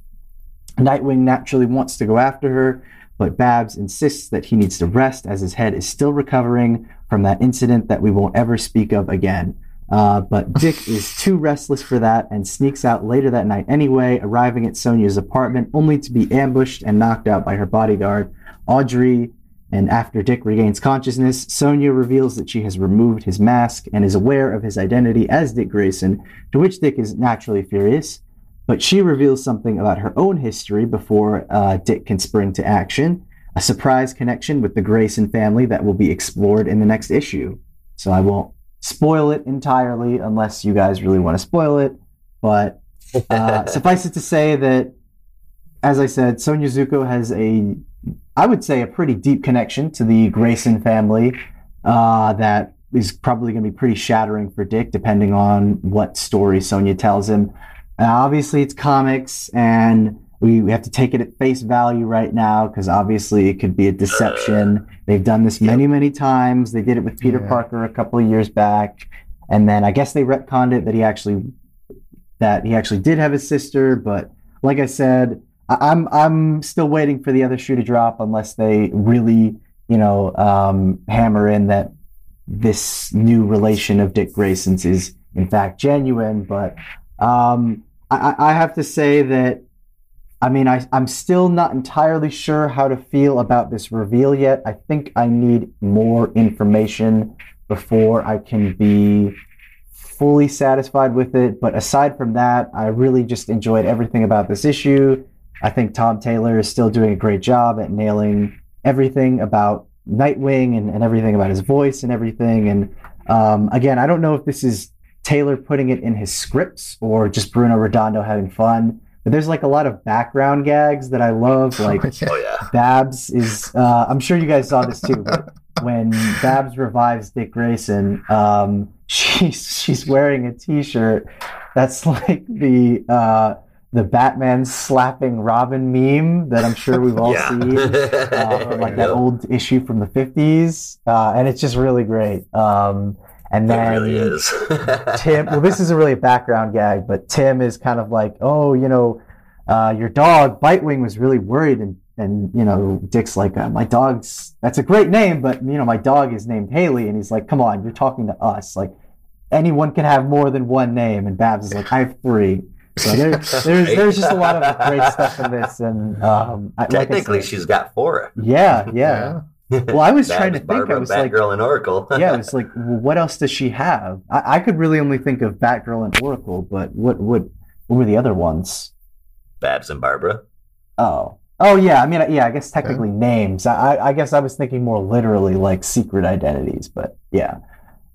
Nightwing naturally wants to go after her, but Babs insists that he needs to rest as his head is still recovering from that incident that we won't ever speak of again. Uh, but Dick is too restless for that and sneaks out later that night anyway, arriving at Sonia's apartment only to be ambushed and knocked out by her bodyguard, Audrey. And after Dick regains consciousness, Sonia reveals that she has removed his mask and is aware of his identity as Dick Grayson, to which Dick is naturally furious. But she reveals something about her own history before uh, Dick can spring to action a surprise connection with the Grayson family that will be explored in the next issue. So I won't spoil it entirely unless you guys really want to spoil it. But uh, suffice it to say that, as I said, Sonia Zucco has a, I would say, a pretty deep connection to the Grayson family uh, that is probably going to be pretty shattering for Dick, depending on what story Sonia tells him. Uh, obviously, it's comics, and we, we have to take it at face value right now because obviously it could be a deception. They've done this many, many times. They did it with Peter Yeah. Parker a couple of years back, and then I guess they retconned it that he actually that he actually did have a sister. But like I said, I, I'm I'm still waiting for the other shoe to drop unless they really you know um, hammer in that this new relation of Dick Grayson's is in fact genuine. But um, I, I have to say that I mean I, I'm still not entirely sure how to feel about this reveal yet. I think I need more information before I can be fully satisfied with it. But aside from that, I really just enjoyed everything about this issue. I think Tom Taylor is still doing a great job at nailing everything about Nightwing and, and everything about his voice and everything. And um, again, I don't know if this is Taylor putting it in his scripts or just Bruno Redondo having fun. But there's like a lot of background gags that I love. Like Oh yeah. Babs is, uh, I'm sure you guys saw this too, but when Babs revives Dick Grayson, um, she's she's wearing a T-shirt that's like the uh, the Batman slapping Robin meme that I'm sure we've all yeah. seen. Uh, from like that old issue from the 50s, uh, and it's just really great. Um, and It then really is. Tim, well, this isn't really a background gag, but Tim is kind of like, oh, you know, uh, your dog Bitewing was really worried, and and you know, Dick's like, uh, my dog's that's a great name, but you know, my dog is named Haley, and he's like, come on, you're talking to us, like anyone can have more than one name, and Babs is like, I have three. So there, there's there's just a lot of great stuff in this, and um, I- like Technically, said- she's got four. yeah, yeah. Well, I was trying to think. Barbara, I was like, Batgirl, and Oracle. yeah, it's like, well, what else does she have? I, I could really only think of Batgirl and Oracle, but what what what were the other ones? Babs and Barbara. Oh, oh yeah. I mean, yeah. I guess technically names. I- I guess I was thinking more literally like secret identities, but yeah.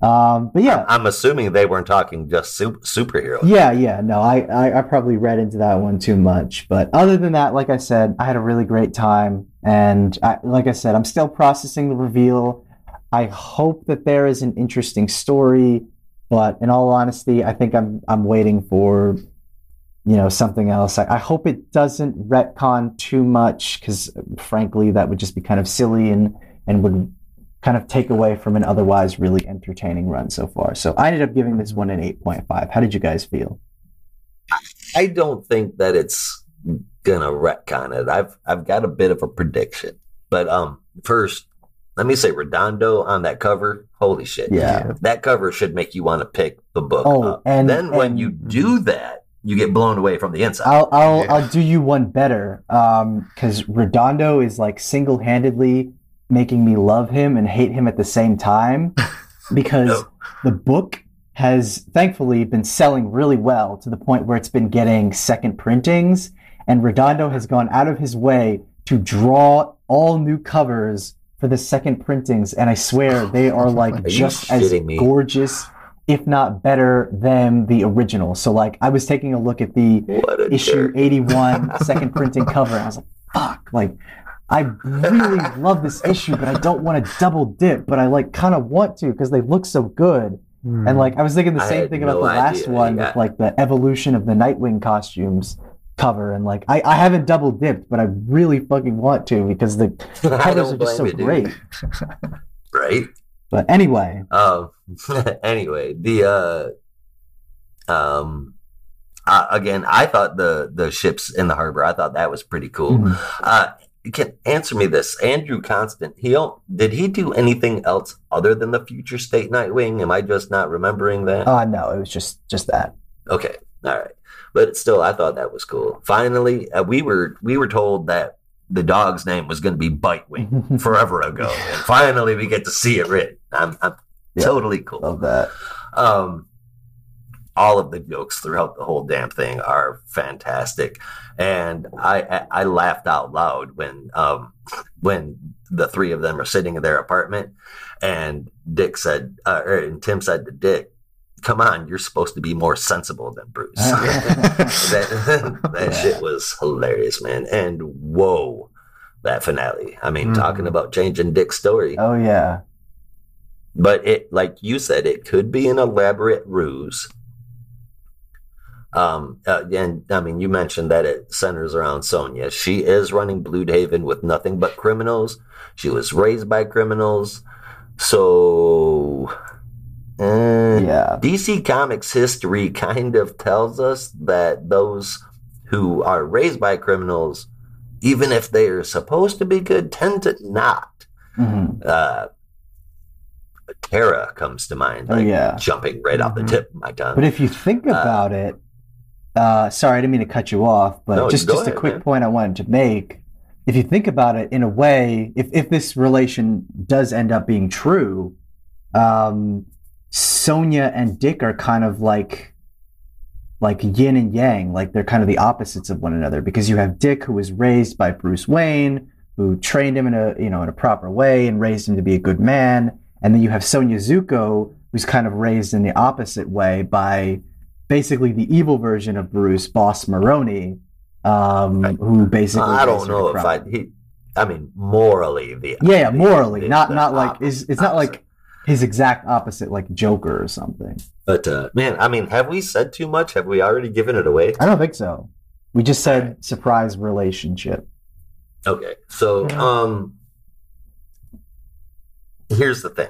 Um, but yeah, I'm assuming they weren't talking just su- superheroes. yeah, yeah. No, I, I I probably read into that one too much. But other than that, like I said, I had a really great time, and I, like I said, I'm still processing the reveal. I hope that there is an interesting story, but in all honesty, I think I'm I'm waiting for you know something else. I, I hope it doesn't retcon too much because frankly, that would just be kind of silly and and would kind of take away from an otherwise really entertaining run so far. So I ended up giving this one an 8.5. How did you guys feel? I don't think that it's gonna retcon it. I've I've got a bit of a prediction, but um, first let me say Redondo on that cover. Holy shit! Yeah. that cover should make you want to pick the book Oh, up. and- then when you do that, you get blown away from the inside. I'll I'll Yeah. I'll do you one better. Um, because Redondo is like single handedly making me love him and hate him at the same time. Because No. the book has thankfully been selling really well to the point where it's been getting second printings, and Redondo has gone out of his way to draw all new covers for the second printings, and I swear they are like Are just as me? gorgeous, if not better, than the original. So like I was taking a look at the issue jerk. 81 second printing cover and i was like fuck like i really love this issue but i don't want to double dip but i like kind of want to because they look so good and like i was thinking the same had thing about the last one Yeah. with like the evolution of the nightwing costumes cover and like i, I haven't double dipped but i really fucking want to because the I covers don't are just so blame you, great dude. right? but anyway Um. anyway, the uh, um, uh, again, I thought the the ships in the harbor. I thought that was pretty cool. mhm. Uh, can answer me this, Andrew Constant. He don't- did he do anything else other than the future state Nightwing? Am I just not remembering that? uh no it was just just that Okay, all right, but still, I thought that was cool. Finally, uh, we were we were told that the dog's name was going to be Bitewing forever ago, and finally we get to see it written. I'm, I'm Yeah. totally cool. love that Um, all of the jokes throughout the whole damn thing are fantastic, and I I, laughed out loud when um when the three of them are sitting in their apartment, and Dick said, uh, or, and Tim said to Dick, "Come on, you're supposed to be more sensible than Bruce." that that Yeah. shit was hilarious, man, and whoa. That finale. I mean, Mhm. talking about changing Dick's story. oh yeah But it, like you said, it could be an elaborate ruse. Um, uh, and I mean, you mentioned that it centers around Sonia. She is running Bloodhaven with nothing but criminals. She was raised by criminals. So, eh, yeah DC Comics history kind of tells us that those who are raised by criminals, even if they are supposed to be good, tend to not Mhm. uh, Terra comes to mind, Oh, like yeah. jumping right off the Mhm. tip of my tongue. But if you think Uh, about it, uh, sorry, I didn't mean to cut you off, but No, just just a quick man. point I wanted to make. If you think about it, in a way, if if this relation does end up being true, um, Sonia and Dick are kind of like like yin and yang, like they're kind of the opposites of one another. Because you have Dick, who was raised by Bruce Wayne, who trained him in a you know in a proper way and raised him to be a good man, and then you have Sonia Zucco, who's kind of raised in the opposite way by basically the evil version of Bruce, Boss Maroni, um, who basically I don't know if I he, I mean, morally, the Yeah, yeah, the- morally, the- not the not like is it's not like his exact opposite, like Joker or something. But uh, man, I mean, have we said too much? Have we already given it away? I don't think so. We just said surprise relationship. Okay, so um, here's the thing.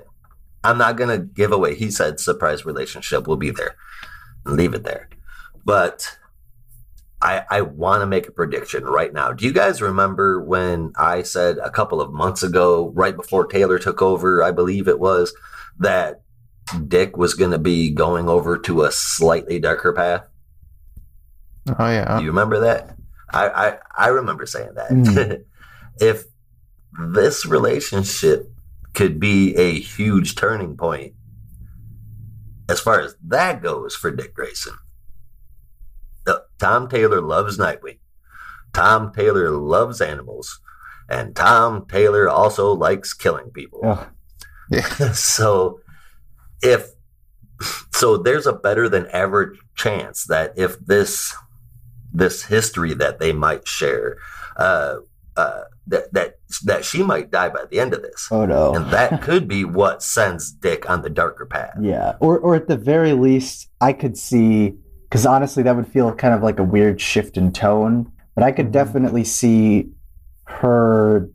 I'm not gonna give away. He said surprise relationship will be there. Leave it there. But I I want to make a prediction right now. Do you guys remember when I said a couple of months ago, right before Taylor took over, I believe it was, that Dick was going to be going over to a slightly darker path? Oh yeah. Do you remember that? I, I, I remember saying that. Mm. if this relationship could be a huge turning point as far as that goes for Dick Grayson. The- Tom Taylor loves Nightwing. Tom Taylor loves animals. And Tom Taylor also likes killing people. Ugh. Yeah. so if so there's a better than average chance that if this this history that they might share uh uh that that that she might die by the end of this Oh no. and that could be what sends dick on the darker path Yeah, or or at the very least, I could see because honestly, that would feel kind of like a weird shift in tone. But I could Mhm. definitely see her,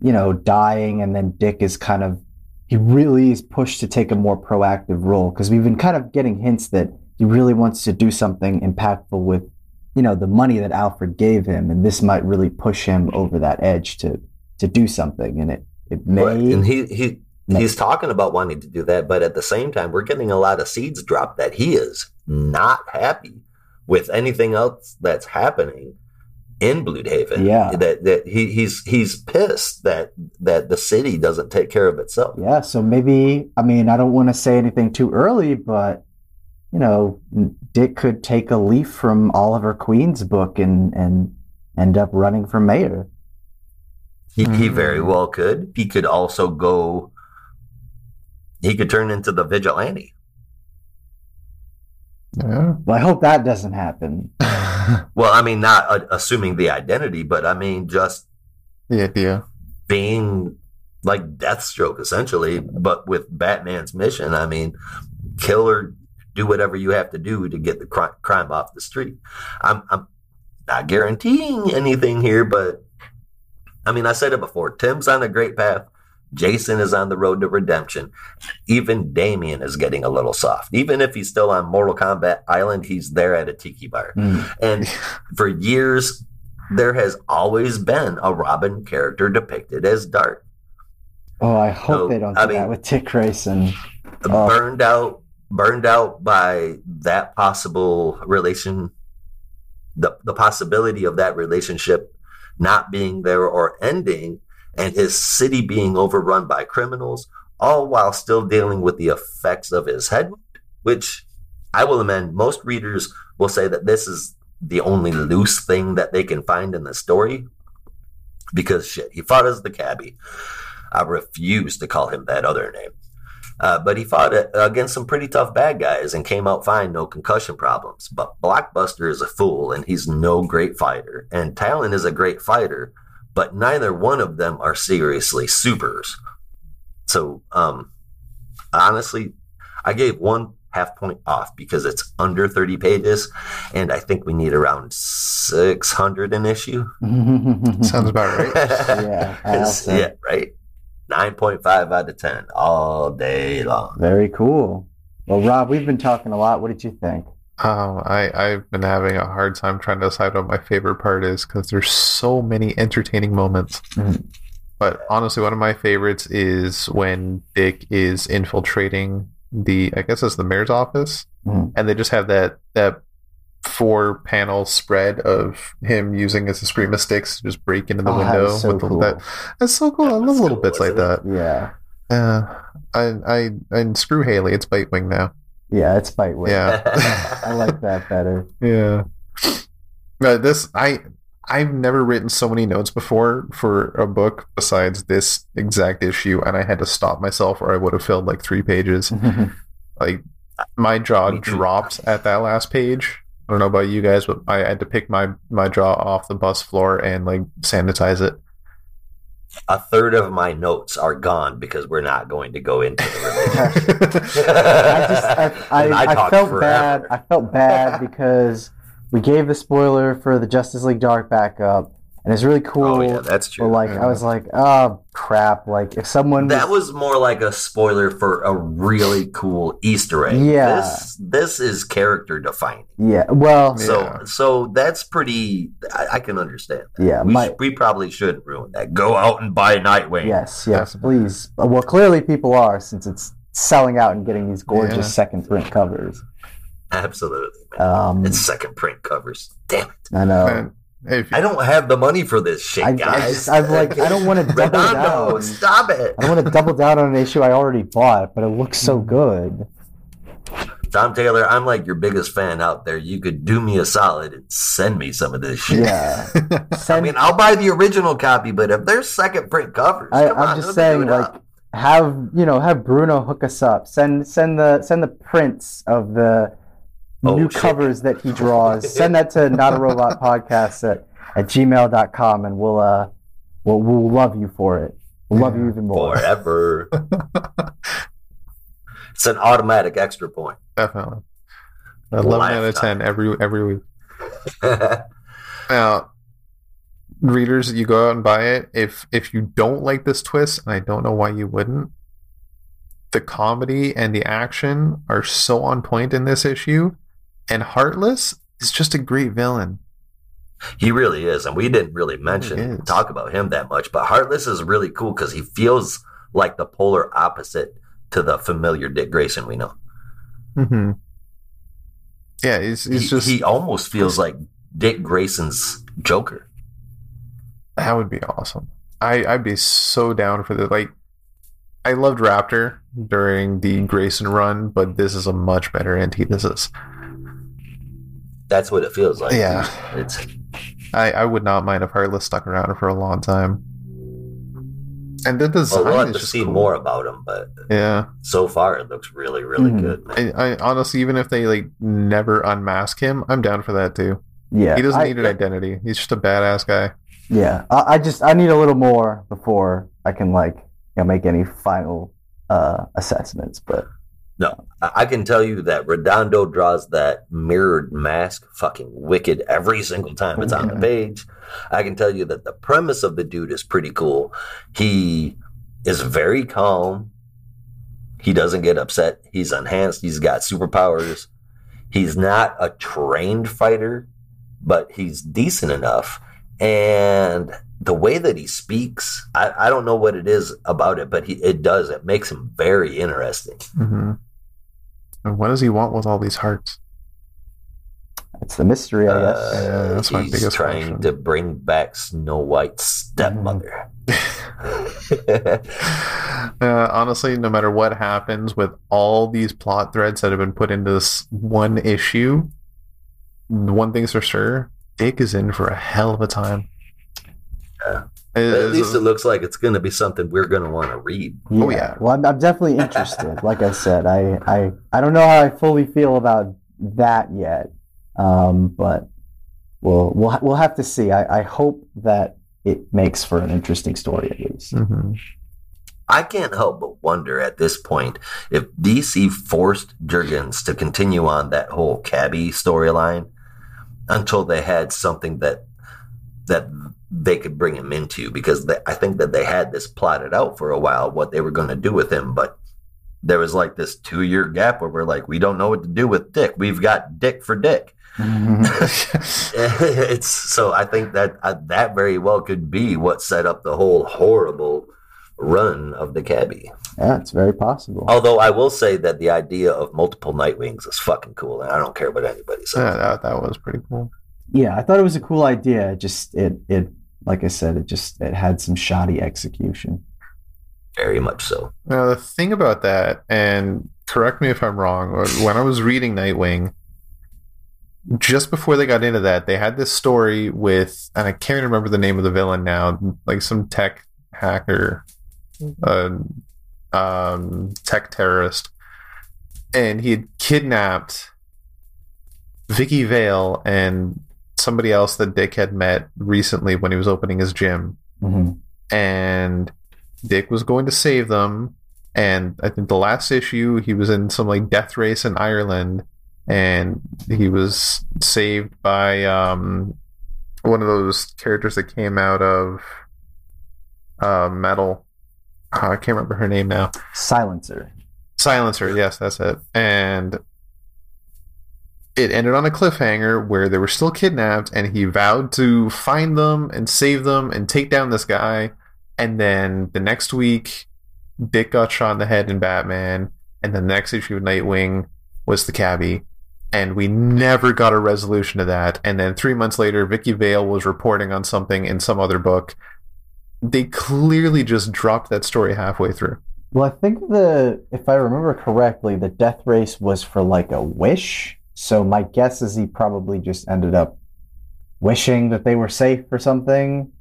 you know, dying, and then Dick is kind of he really is pushed to take a more proactive role because we've been kind of getting hints that he really wants to do something impactful with, you know, the money that Alfred gave him, and this might really push him over that edge to to do something, and it it may. Right. and he he may- he's talking about wanting to do that but at the same time we're getting a lot of seeds dropped that he is not happy with anything else that's happening in Bloodhaven. Yeah. That that he he's he's pissed that that the city doesn't take care of itself. Yeah, so maybe I mean I don't want to say anything too early, but you know, Dick could take a leaf from Oliver Queen's book and and end up running for mayor. He he Mhm. very well could. He could also go he could turn into the vigilante. Yeah. Well, I hope that doesn't happen. Well, I mean not uh, assuming the identity, but I mean just the idea. being like Deathstroke essentially, but with Batman's mission. I mean, kill or do whatever you have to do to get the cri- crime off the street. I'm, I'm not guaranteeing anything here, but I mean, I said it before. Tim's on a great path. Jason is on the road to redemption. Even Damian is getting a little soft. Even if he's still on Mortal Kombat Island, he's there at a tiki bar. Mm. And for years, there has always been a Robin character depicted as dark, Oh, I hope So, they don't do I that mean- with Dick Grayson. Oh. burned out, burned out by that possible relation, the the possibility of that relationship not being there or ending, and his city being overrun by criminals, all while still dealing with the effects of his head, which I will amend. Most readers will say that this is the only loose thing that they can find in the story. Because shit, he fought as the cabbie. I refuse to call him that other name. Uh, but he fought uh, against some pretty tough bad guys and came out fine, no concussion problems. But Blockbuster is a fool and he's no great fighter. And Talon is a great fighter, but neither one of them are seriously supers. So, um, honestly, I gave one half point off because it's under 30 pages, and I think we need around 600 an issue. Sounds about right. Yeah, yeah, right. 9.5 out of 10 all day long. Very cool. Well, Rob, we've been talking a lot. What did you think? Um, I I've been having a hard time trying to decide what my favorite part is because there's so many entertaining moments. Mhm. But honestly, one of my favorites is when Dick is infiltrating the I guess it's the mayor's office, Mhm. and they just have that that four panel spread of him using his Escrima sticks to just break into the Oh, window. was so with the- cool. that, that's so cool. I love little cool, bits like that. wasn't Yeah, Uh, I I and screw Haley. It's Bitewing now. yeah, it's fight wit. Yeah. I like that better. Yeah. But this I I've never written so many notes before for a book besides this exact issue and I had to stop myself or I would have filled like 3 pages. Like my jaw dropped at that last page. I don't know about you guys, but I had to pick my my jaw off the bus floor and like sanitize it. a third of my notes are gone because we're not going to go into the relationship. I just I, And I, I, felt forever. bad. I felt bad because we gave the spoiler for the Justice League Dark backup, and it's really cool. Oh yeah, that's but true. like I was like, oh crap! Like if someone That was more like a spoiler for a really cool Easter egg. Yeah. This this is character defining. yeah, well, Yeah. So so that's pretty I, I can understand that. yeah, We, my sh- we probably shouldn't ruin that. Go out and buy Nightwing. yes, yes, please. Uh, Well, clearly people are since it's selling out and getting these gorgeous Yeah. second print covers. Absolutely. Man. Um, it's second print covers. Damn it. I know. Man, if I don't have the money for this shit, I, I guys. just, I'm like, I don't want to double Redondo, down. stop it. I don't want to double down on an issue I already bought, but it looks so mm. good. Tom Taylor, I'm like your biggest fan out there. You could do me a solid and send me some of this shit. Yeah. I mean, I'll buy the original copy, but if there's second print covers, I, come I'm on, just saying, like, up. have you know, have Bruno hook us up. Send send the send the prints of the Oh, new shit. covers that he draws. send that to not a robot podcast at, at gmail.com and we'll uh we'll, we'll love you for it. We'll love you even more. forever. it's an automatic extra point. definitely. Eleven out of ten every every week. Now, readers, you go out and buy it. If if you don't like this twist, and I don't know why you wouldn't, the comedy and the action are so on point in this issue, and Heartless is just a great villain. he really is, and we didn't really mention talk about him that much. But Heartless is really cool because he feels like the polar opposite to the familiar Dick Grayson we know. Mm-hmm. Yeah, he's, he's he, just he almost feels like Dick Grayson's Joker. That would be awesome. I I'd be so down for the like. I loved Raptor during the Grayson run, but this is a much better antithesis. That's what it feels like. Yeah. it's I I would not mind if Heartless stuck around for a long time. And the design well, we'll have is to just see cool. more about him, but Yeah, so far it looks really, really Mhm. good. Man. I, I honestly, even if they like never unmask him, I'm down for that too. Yeah. he doesn't I- need an identity. He's just a badass guy. Yeah. I, I just I need a little more before I can like you know, make any final uh assessments. But I I can tell you that Redondo draws that mirrored mask fucking wicked every single time it's on the page. I can tell you that the premise of the dude is pretty cool. He is very calm. He doesn't get upset. He's enhanced. He's got superpowers. He's not a trained fighter, but he's decent enough. And the way that he speaks, I, I don't know what it is about it, but he, it does. It makes him very interesting. hmm And what does he want with all these hearts? it's the mystery, I guess. Uh, Yeah, that's my he's biggest trying question. to bring back Snow White's stepmother. uh, honestly, no matter what happens with all these plot threads that have been put into this one issue, one thing's for sure: Dick is in for a hell of a time. Yeah. It- At it's- least it looks like it's going to be something we're going to want to read. Oh, yeah. Well, I'm, I'm definitely interested. like I said, I, I I don't know how I fully feel about that yet, um, but we'll we'll we'll have to see. I, I hope that it makes for an interesting story at least. Mhm. I can't help but wonder at this point if DC forced Jurgens to continue on that whole cabbie storyline until they had something that that they could bring him into because they, I think that they had this plotted out for a while what they were going to do with him, but there was like this two year gap where we're like, we don't know what to do with Dick. We've got Dick for Dick. it's so I think that uh, that very well could be what set up the whole horrible run of the cabbie. yeah, it's very possible. Although I will say that the idea of multiple Nightwings is fucking cool, and I don't care what anybody says. Yeah, that, that was pretty cool. Yeah, I thought it was a cool idea. Just it it like I said, it just it had some shoddy execution. Very much so. Now, the thing about that, and correct me if I'm wrong, when I was reading Nightwing, just before they got into that, they had this story with, and I can't remember the name of the villain now, like some tech hacker, uh, um, tech terrorist, and he had kidnapped Vicki Vale and somebody else that Dick had met recently when he was opening his gym hmm and Dick was going to save them. And I think the last issue he was in some like death race in Ireland, and he was saved by um, one of those characters that came out of uh, Metal. Uh, I can't remember her name now. Silencer. Silencer, yes, that's it. And it ended on a cliffhanger where they were still kidnapped, and he vowed to find them and save them and take down this guy. And then the next week, Dick got shot in the head in Batman, and the next issue of Nightwing was the cabbie. And we never got a resolution to that. And then three months later, Vicki Vale was reporting on something in some other book. They clearly just dropped that story halfway through. Well, I think the, if I remember correctly, the death race was for like a wish. So my guess is he probably just ended up wishing that they were safe or something.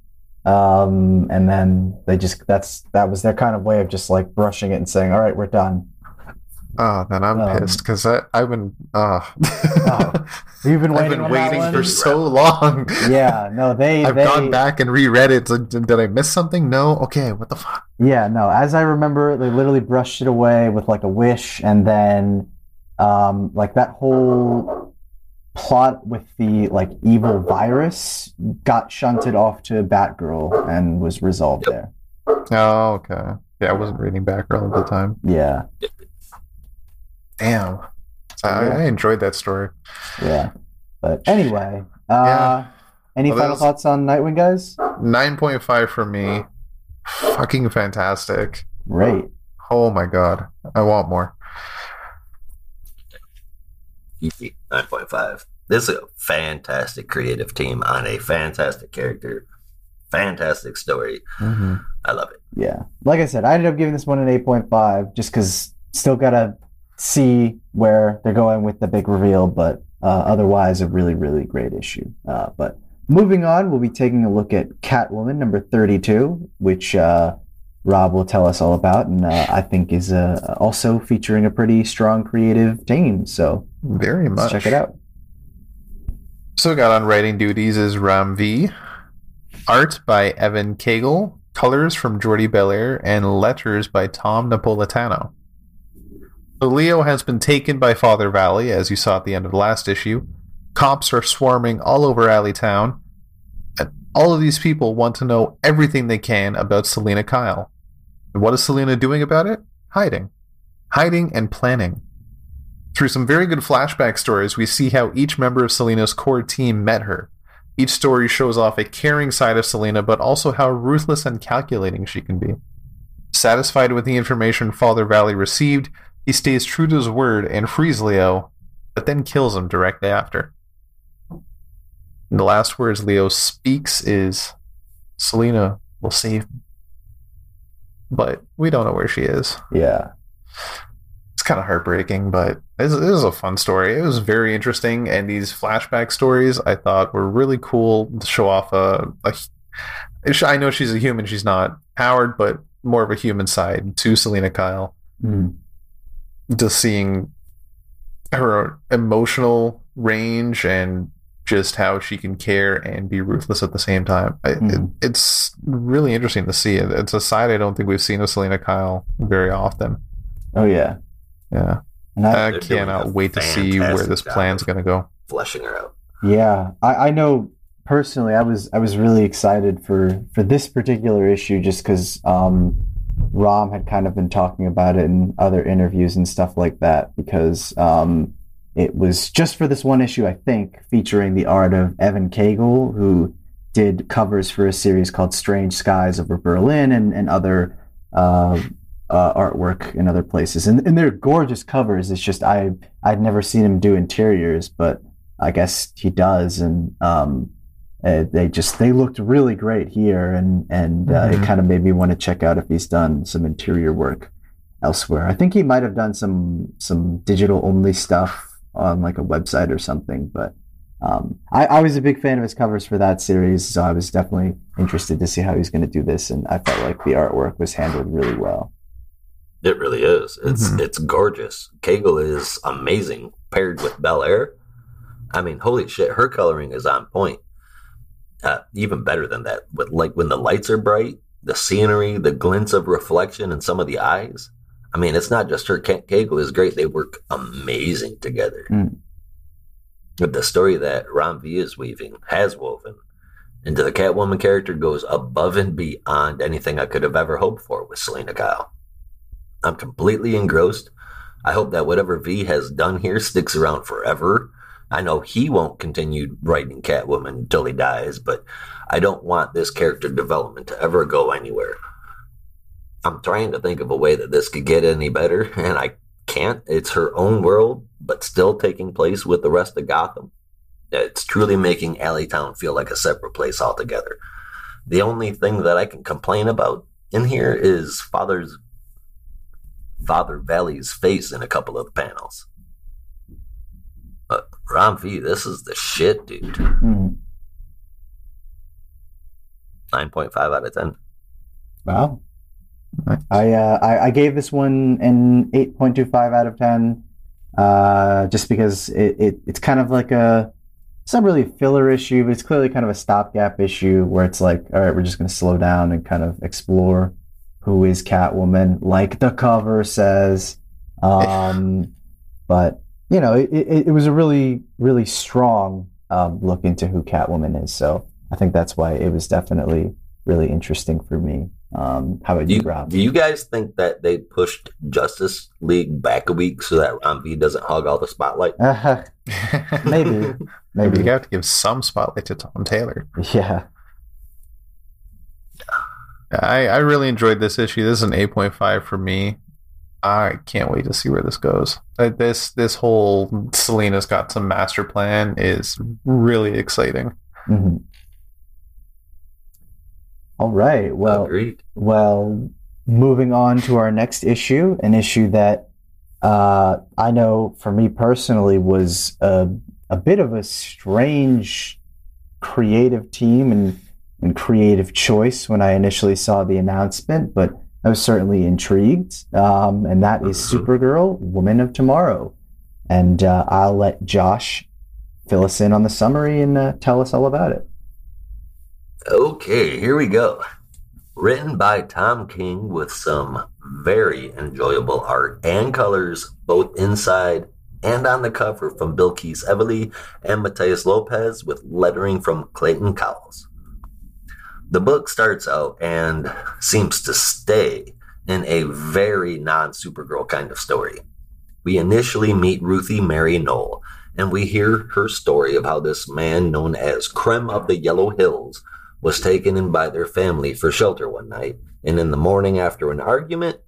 Um, and then they just, that's, that was their kind of way of just like brushing it and saying, all right, we're done. Oh, then I'm Um, pissed because I've been. Uh, Oh, You've been I've waiting, been waiting for so long. Yeah, no, they, I've they, gone back and reread it. So Did I miss something? No. Okay. What the fuck? Yeah, no. As I remember, they literally brushed it away with like a wish, and then, um, like that whole plot with the like evil virus got shunted off to Batgirl and was resolved Yep. there. Oh, okay. Yeah, I wasn't reading Batgirl at the time. Yeah, Damn. I, I enjoyed that story. yeah. But anyway, uh, Yeah. any Well, final thoughts on Nightwing, guys? Nine point five for me. Fucking fantastic. Great. Oh my god. I want more. Easy. 9.5. This is a fantastic creative team on a fantastic character. Fantastic story. Mm-hmm. I love it. Yeah. Like I said, I ended up giving this one an 8.5 just because still got to see where they're going with the big reveal, but uh, otherwise, a really, really great issue. Uh, but moving on, we'll be taking a look at Catwoman number 32, which uh, Rob will tell us all about, and uh, I think is uh, also featuring a pretty strong creative team. So Very much. check it out. So got on writing duties is Ram V. Art by Evan Cagle. Colors from Jordie Bellaire and letters by Tom Napolitano. So Leo has been taken by Father Valley, as you saw at the end of the last issue. Cops are swarming all over Alley Town. And all of these people want to know everything they can about Selina Kyle. What is Selina doing about it? Hiding. Hiding and planning. Through some very good flashback stories, we see how each member of Selina's core team met her. Each story shows off a caring side of Selina, but also how ruthless and calculating she can be. Satisfied with the information Father Valley received, he stays true to his word and frees Leo, but then kills him directly after. And the last words Leo speaks is, Selina will save me. But we don't know where she is Yeah. it's kind of heartbreaking, but this, is a fun story. It was very interesting, and these flashback stories I thought were really cool to show off a. a I know she's a human; she's not powered, but more of a human side to Selina Kyle. Mm. Just seeing her emotional range and just how she can care and be ruthless at the same time. I- it- Mhm. it's really interesting to see. It's a side I don't think we've seen of Selina Kyle very often. Oh, yeah. Yeah. And I, I cannot wait to see where this job plan's going to go. Fleshing her out. Yeah, I, I know personally. I was I was really excited for for this particular issue just because um, Rom had kind of been talking about it in other interviews and stuff like that. Because um, it was just for this one issue, I think, featuring the art of Evan Cagle, who did covers for a series called Strange Skies over Berlin and and other. Uh, uh, artwork in other places, and, and they're gorgeous covers. It's just I I'd never seen him do interiors, but I guess he does, and um, uh, they just they looked really great here, and and uh, it Mhm. kind of made me want to check out if he's done some interior work elsewhere. I think he might have done some some digital only stuff on like a website or something, but um, I, I was a big fan of his covers for that series, so I was definitely interested to see how he's going to do this, and I felt like the artwork was handled really well. It really is. It's Mhm. it's gorgeous. Kegel is amazing paired with Bellaire. I mean, holy shit, her coloring is on point. Uh, even better than that. With like when the lights are bright, the scenery, the glints of reflection in some of the eyes. I mean, it's not just her. Kent Keiko is great. They work amazing together. Mm. But the story that Ram V is weaving, has woven, into the Catwoman character goes above and beyond anything I could have ever hoped for with Selina Kyle. I'm completely engrossed. I hope that whatever V has done here sticks around forever. I know he won't continue writing Catwoman until he dies, but I don't want this character development to ever go anywhere. I'm trying to think of a way that this could get any better, and I can't. It's her own world, but still taking place with the rest of Gotham. It's truly making Alleytown feel like a separate place altogether. The only thing that I can complain about in here is Father's Father Valley's face in a couple of the panels. But Ram V, this is the shit, dude. Mm. 9.5 out of 10. Wow. I, uh, I I gave this one an eight point two five out of ten, uh, just because it, it it's kind of like a it's not really a filler issue, but it's clearly kind of a stopgap issue where it's like, all right, we're just going to slow down and kind of explore who is Catwoman, like the cover says. Um, but you know, it, it, it was a really really strong um, look into who Catwoman is. So I think that's why it was definitely really interesting for me. Um, how about you, you, Rob? do you guys think that they pushed Justice League back a week so that Ram V doesn't hog all the spotlight? Uh, maybe, maybe. You have to give some spotlight to Tom Taylor. Yeah. I, I really enjoyed this issue. This is an 8.5 for me. I can't wait to see where this goes. Uh, This this whole Selina's got some master plan is really exciting. hmm All right. Well, Agreed. well, moving on to our next issue, an issue that uh, I know for me personally was a, a bit of a strange creative team and, and creative choice when I initially saw the announcement, but I was certainly intrigued. Um, and that is Mhm. Supergirl, Woman of Tomorrow. And uh, I'll let Josh fill us in on the summary and uh, tell us all about it. Okay, here we go. Written by Tom King with some very enjoyable art and colors, both inside and on the cover from Bilquis Evely and Matheus Lopes with lettering from Clayton Cowles. The book starts out and seems to stay in a very non Supergirl kind of story. We initially meet Ruthye Marye Knoll, and we hear her story of how this man known as Krem of the Yellow Hills was taken in by their family for shelter one night, and in the morning after an argument,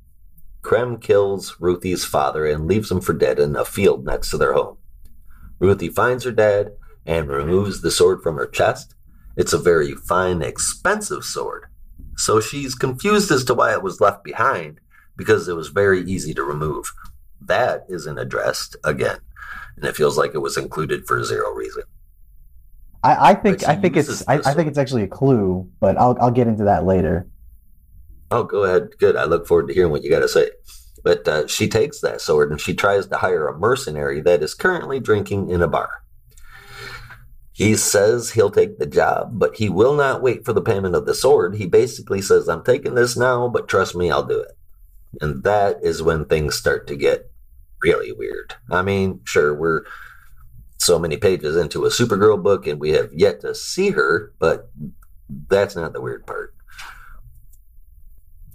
Krem kills Ruthye's father and leaves him for dead in a field next to their home. Ruthye finds her dad and removes the sword from her chest. It's a very fine, expensive sword. So she's confused as to why it was left behind because it was very easy to remove. That isn't addressed again, and it feels like it was included for zero reason. I, I think I think it's I, I think it's actually a clue, but I'll I'll get into that later. Oh, go ahead. Good. I look forward to hearing what you got to say. But uh, she takes that sword and she tries to hire a mercenary that is currently drinking in a bar. He says he'll take the job, but he will not wait for the payment of the sword. He basically says, I'm taking this now, but trust me, I'll do it. And that is when things start to get really weird. I mean, sure, we're so many pages into a Supergirl book and we have yet to see her, but that's not the weird part.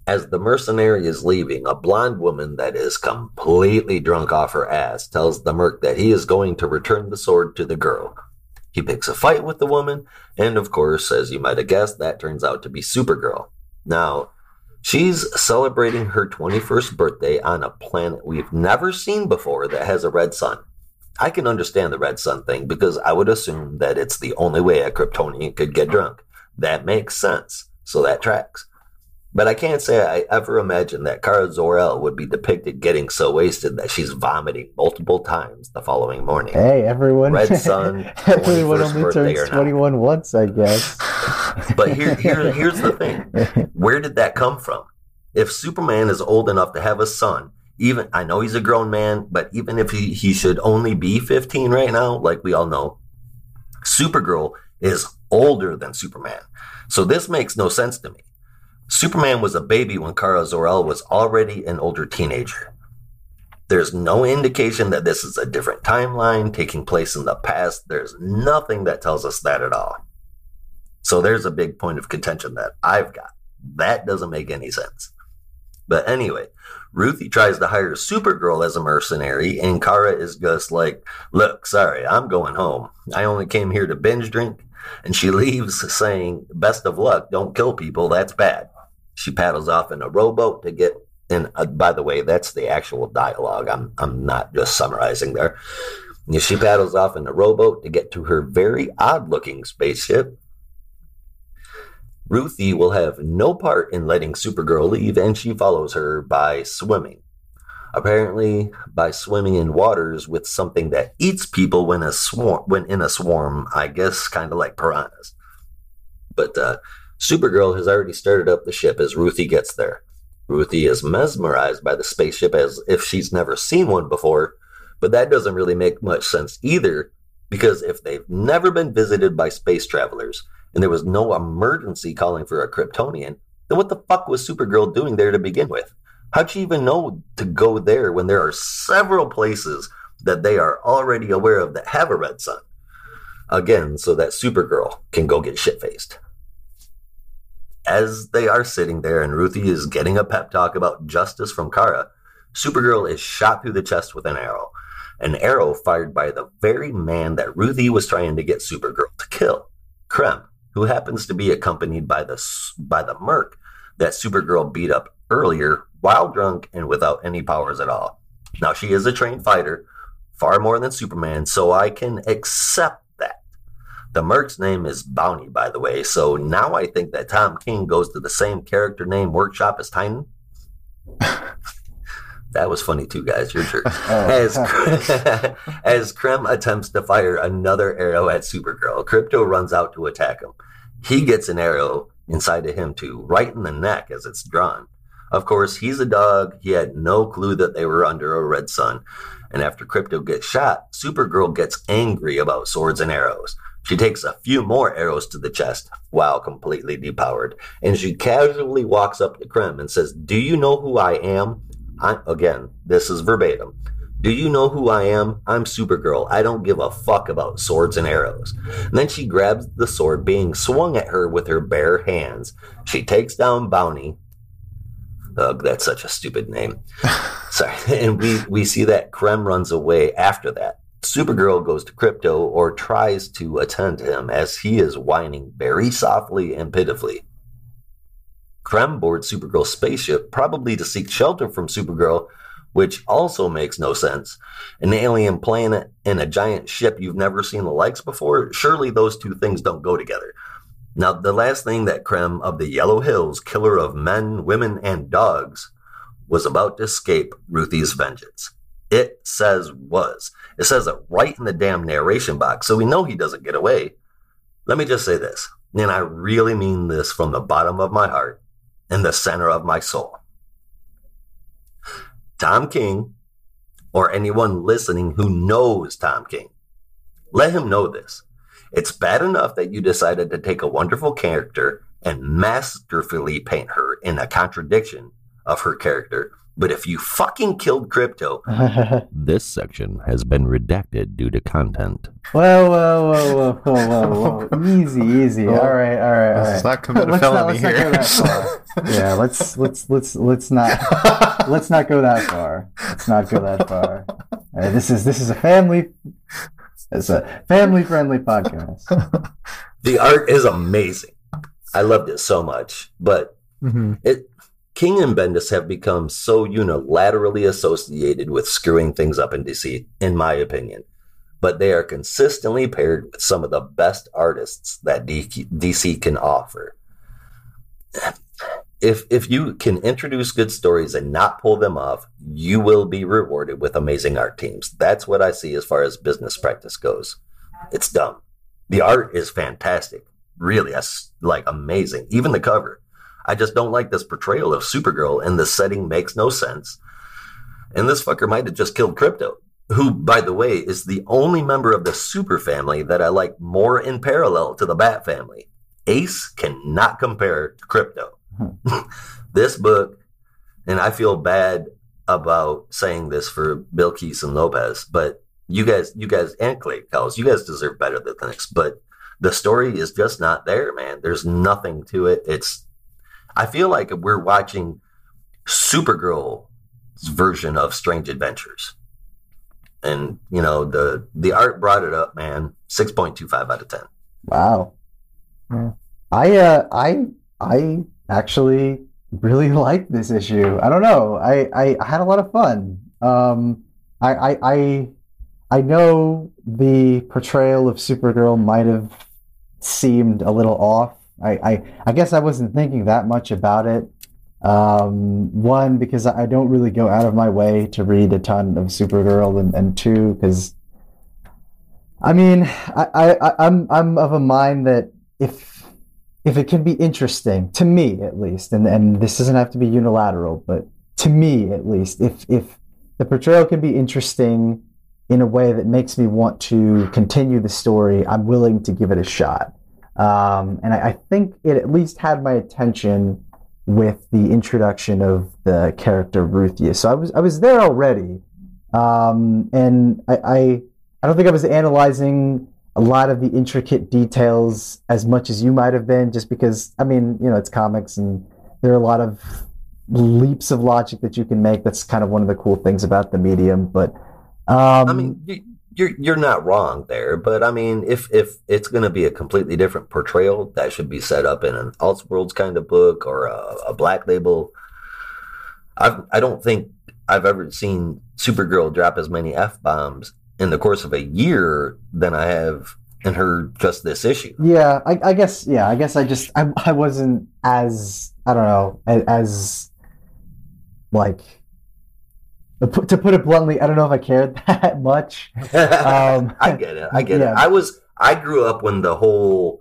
As the mercenary is leaving, a blonde woman that is completely drunk off her ass tells the merc that he is going to return the sword to the girl. He picks a fight with the woman, and of course, as you might have guessed, that turns out to be Supergirl. Now, she's celebrating her 21st birthday on a planet we've never seen before that has a red sun. I can understand the red sun thing because I would assume that it's the only way a Kryptonian could get drunk. That makes sense, so that tracks. But I can't say I ever imagined that Kara Zor-El would be depicted getting so wasted that she's vomiting multiple times the following morning. Hey, everyone! Red Sun, everyone 21st only turns twenty-one once, I guess. But here, here, here's the thing: where did that come from? If Superman is old enough to have a son, even I know he's a grown man, but even if he, he should only be 15 right now, like we all know, Supergirl is older than Superman. So this makes no sense to me. Superman was a baby when Kara Zor-El was already an older teenager. There's no indication that this is a different timeline taking place in the past. There's nothing that tells us that at all. So there's a big point of contention that I've got. That doesn't make any sense. But anyway, Ruthye tries to hire Supergirl as a mercenary, and Kara is just like, Look, sorry, I'm going home. I only came here to binge drink. And she leaves saying, Best of luck, don't kill people, that's bad. She paddles off in a rowboat to get and uh, by the way, that's the actual dialogue. I'm I'm not just summarizing there. She paddles off in a rowboat to get to her very odd looking spaceship. Ruthye will have no part in letting Supergirl leave, and she follows her by swimming. Apparently, by swimming in waters with something that eats people when a swarm, when in a swarm, I guess, kind of like piranhas. But uh, Supergirl has already started up the ship as Ruthye gets there. Ruthye is mesmerized by the spaceship as if she's never seen one before, but that doesn't really make much sense either, because if they've never been visited by space travelers and there was no emergency calling for a Kryptonian, then what the fuck was Supergirl doing there to begin with? How'd she even know to go there when there are several places that they are already aware of that have a red sun? Again, so that Supergirl can go get shit faced as they are sitting there and Ruthye is getting a pep talk about justice from Kara, Supergirl is shot through the chest with an arrow. An arrow fired by the very man that Ruthye was trying to get Supergirl to kill, Krem, who happens to be accompanied by the by the merc that Supergirl beat up earlier while drunk and without any powers at all. Now she is a trained fighter, far more than Superman, so I can accept that. the Merc's name is Bounty, by the way, so now I think that Tom King goes to the same character name workshop as Tynion. that was funny too, guys. You're sure. Oh. As as Krem attempts to fire another arrow at Supergirl, Krypto runs out to attack him. He gets an arrow inside of him too, right in the neck as it's drawn. Of course, he's a dog. He had no clue that they were under a red sun. And after Krypto gets shot, Supergirl gets angry about swords and arrows. She takes a few more arrows to the chest while completely depowered, and she casually walks up to Krem and says, Do you know who I am? I, again, this is verbatim. Do you know who I am? I'm Supergirl. I don't give a fuck about swords and arrows. And then she grabs the sword being swung at her with her bare hands. She takes down Bounty. Ugh, that's such a stupid name. Sorry. And we, we see that Krem runs away after that. Supergirl goes to Krypto or tries to attend to him as he is whining very softly and pitifully. Krem boards Supergirl's spaceship, probably to seek shelter from Supergirl, which also makes no sense. An alien planet and a giant ship you've never seen the likes before, surely those two things don't go together. Now, the last thing that Krem of the Yellow Hills, killer of men, women, and dogs, was about to escape Ruthye's vengeance. It says was. It says it right in the damn narration box, so we know he doesn't get away. Let me just say this, and I really mean this from the bottom of my heart and the center of my soul. Tom King, or anyone listening who knows Tom King, let him know this. It's bad enough that you decided to take a wonderful character and masterfully paint her in a contradiction of her character but if you fucking killed Krypto. this section has been redacted due to content. Whoa, whoa, whoa, whoa, whoa, whoa, whoa! easy, easy. All right, all right, all right. Let's not commit a felony not, here. yeah, let's let's let's let's not let's not go that far. Let's not go that far. Right, this is this is a family. It's a family friendly podcast. the art is amazing. I loved it so much, but mm-hmm. it King and Bendis have become so unilaterally associated with screwing things up in DC, in my opinion. But they are consistently paired with some of the best artists that DC can offer. If, if you can introduce good stories and not pull them off, you will be rewarded with amazing art teams. That's what I see as far as business practice goes. It's dumb. The art is fantastic. Really, that's like amazing. Even the cover. I just don't like this portrayal of Supergirl, and the setting makes no sense. And this fucker might have just killed Krypto, who, by the way, is the only member of the Super family that I like more in parallel to the Bat family. Ace cannot compare to Krypto. this book, and I feel bad about saying this for Bilquis and Lopes, but you guys, you guys, and Clay Cowles, you guys deserve better than this. But the story is just not there, man. There's nothing to it. It's, I feel like we're watching Supergirl's version of Strange Adventures. And you know the the art brought it up, man. Six point two five out of ten. Wow. Yeah. I uh I I actually really like this issue. I don't know. I I, I had a lot of fun. Um I I I I know the portrayal of Supergirl might have seemed a little off. I, I, I guess I wasn't thinking that much about it. Um, one, because I don't really go out of my way to read a ton of Supergirl, and, and two, because I mean, I, I, I'm I'm of a mind that if if it can be interesting to me at least, and and this doesn't have to be unilateral, but to me at least, if if the portrayal can be interesting in a way that makes me want to continue the story, I'm willing to give it a shot. Um, and I, I think it at least had my attention with the introduction of the character Ruthia. So I was I was there already, um, and I, I I don't think I was analyzing a lot of the intricate details as much as you might have been, just because I mean you know it's comics and there are a lot of leaps of logic that you can make. That's kind of one of the cool things about the medium, but. Um, I mean, you're you're not wrong there, but I mean, if if it's going to be a completely different portrayal, that should be set up in an Elseworlds kind of book or a, a Black Label. I I don't think I've ever seen Supergirl drop as many f bombs in the course of a year than I have in her just this issue. Yeah, I, I guess. Yeah, I guess I just I, I wasn't as I don't know as, as like to put, it bluntly, I don't know if I cared that much. Um, I get it. I get yeah. it. I was I grew up when the whole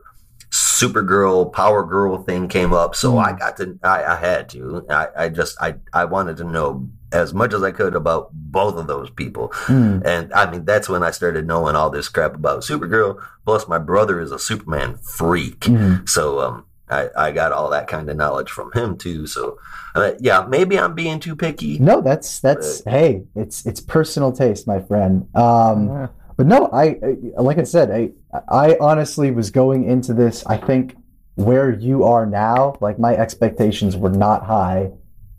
Supergirl, Power Girl thing came up, so Mm. I got to. I, I had to. I, I just I I wanted to know as much as I could about both of those people, Hmm. and I mean that's when I started knowing all this crap about Supergirl. Plus, my brother is a Superman freak, Hmm. so um. I, I got all that kind of knowledge from him too. So, uh, yeah, maybe I'm being too picky. No, that's that's hey, it's it's personal taste, my friend. Um, Yeah. But no, I I- like I said, I I honestly was going into this. I think where you are now, like my expectations were not high,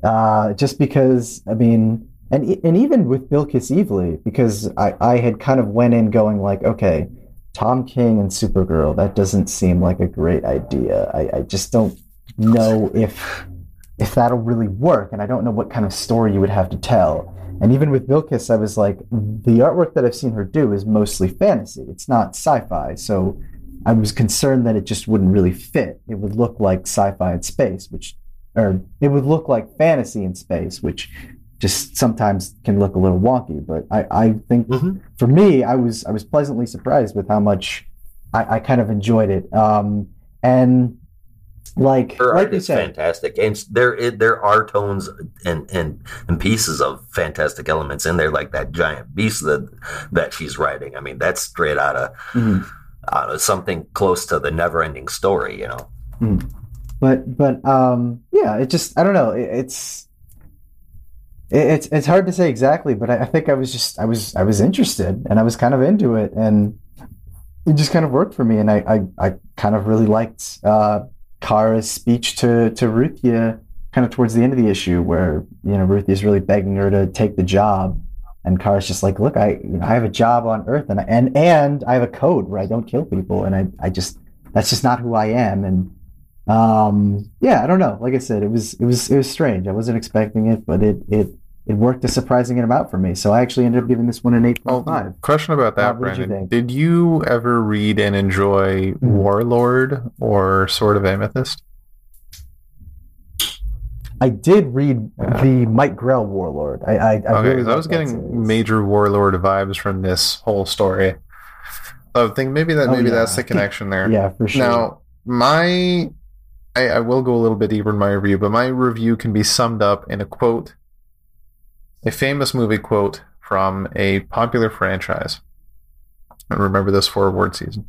uh, just because I mean, and e- and even with Bilquis Evely, because I I had kind of went in going like, okay, Tom King and Supergirl, that doesn't seem like a great idea. I I just don't know if if that'll really work, and I don't know what kind of story you would have to tell. And even with Vilkis, I was like, the artwork that I've seen her do is mostly fantasy. It's not sci-fi. So I was concerned that it just wouldn't really fit. It would look like sci-fi in space, which, or it would look like fantasy in space, which just sometimes can look a little wonky. But I, I think Mhm. for me, I was I was pleasantly surprised with how much I, I kind of enjoyed it. Um, and like Her like art you is said, fantastic, and there i- there are tones and, and and pieces of fantastic elements in there, like that giant beast that that she's writing. I mean, that's straight out of, Mhm. out of something close to the never-ending story, you know. but but um yeah it just i don't know it, it's it, it's it's hard to say exactly but I, think i was just i was i was interested and i was kind of into it and it just kind of worked for me and i i, I kind of really liked uh kara's speech to to ruthia kind of towards the end of the issue where you know ruthia's really begging her to take the job and Kara's just like, look, I you know, I have a job on Earth, and I, and and I have a code where I don't kill people, and I I just that's just not who I am, and um yeah i don't know. Like i said it was it was it was strange. I wasn't expecting it but it it it worked a surprising amount for me so i actually ended up giving this one an Oh, 8.5 question about that, what did you Brandon. Did you ever read and enjoy Hmm. Warlord or Sword of Amethyst? i did read Yeah. the mike grell warlord i i, I Okay, really I was getting series. major Warlord vibes from this whole story. I think maybe that Oh, maybe yeah. that's the connection there. yeah for sure Now, my I, I will go a little bit deeper in my review, but my review can be summed up in a quote, a famous movie quote from a popular franchise. And remember this for award season.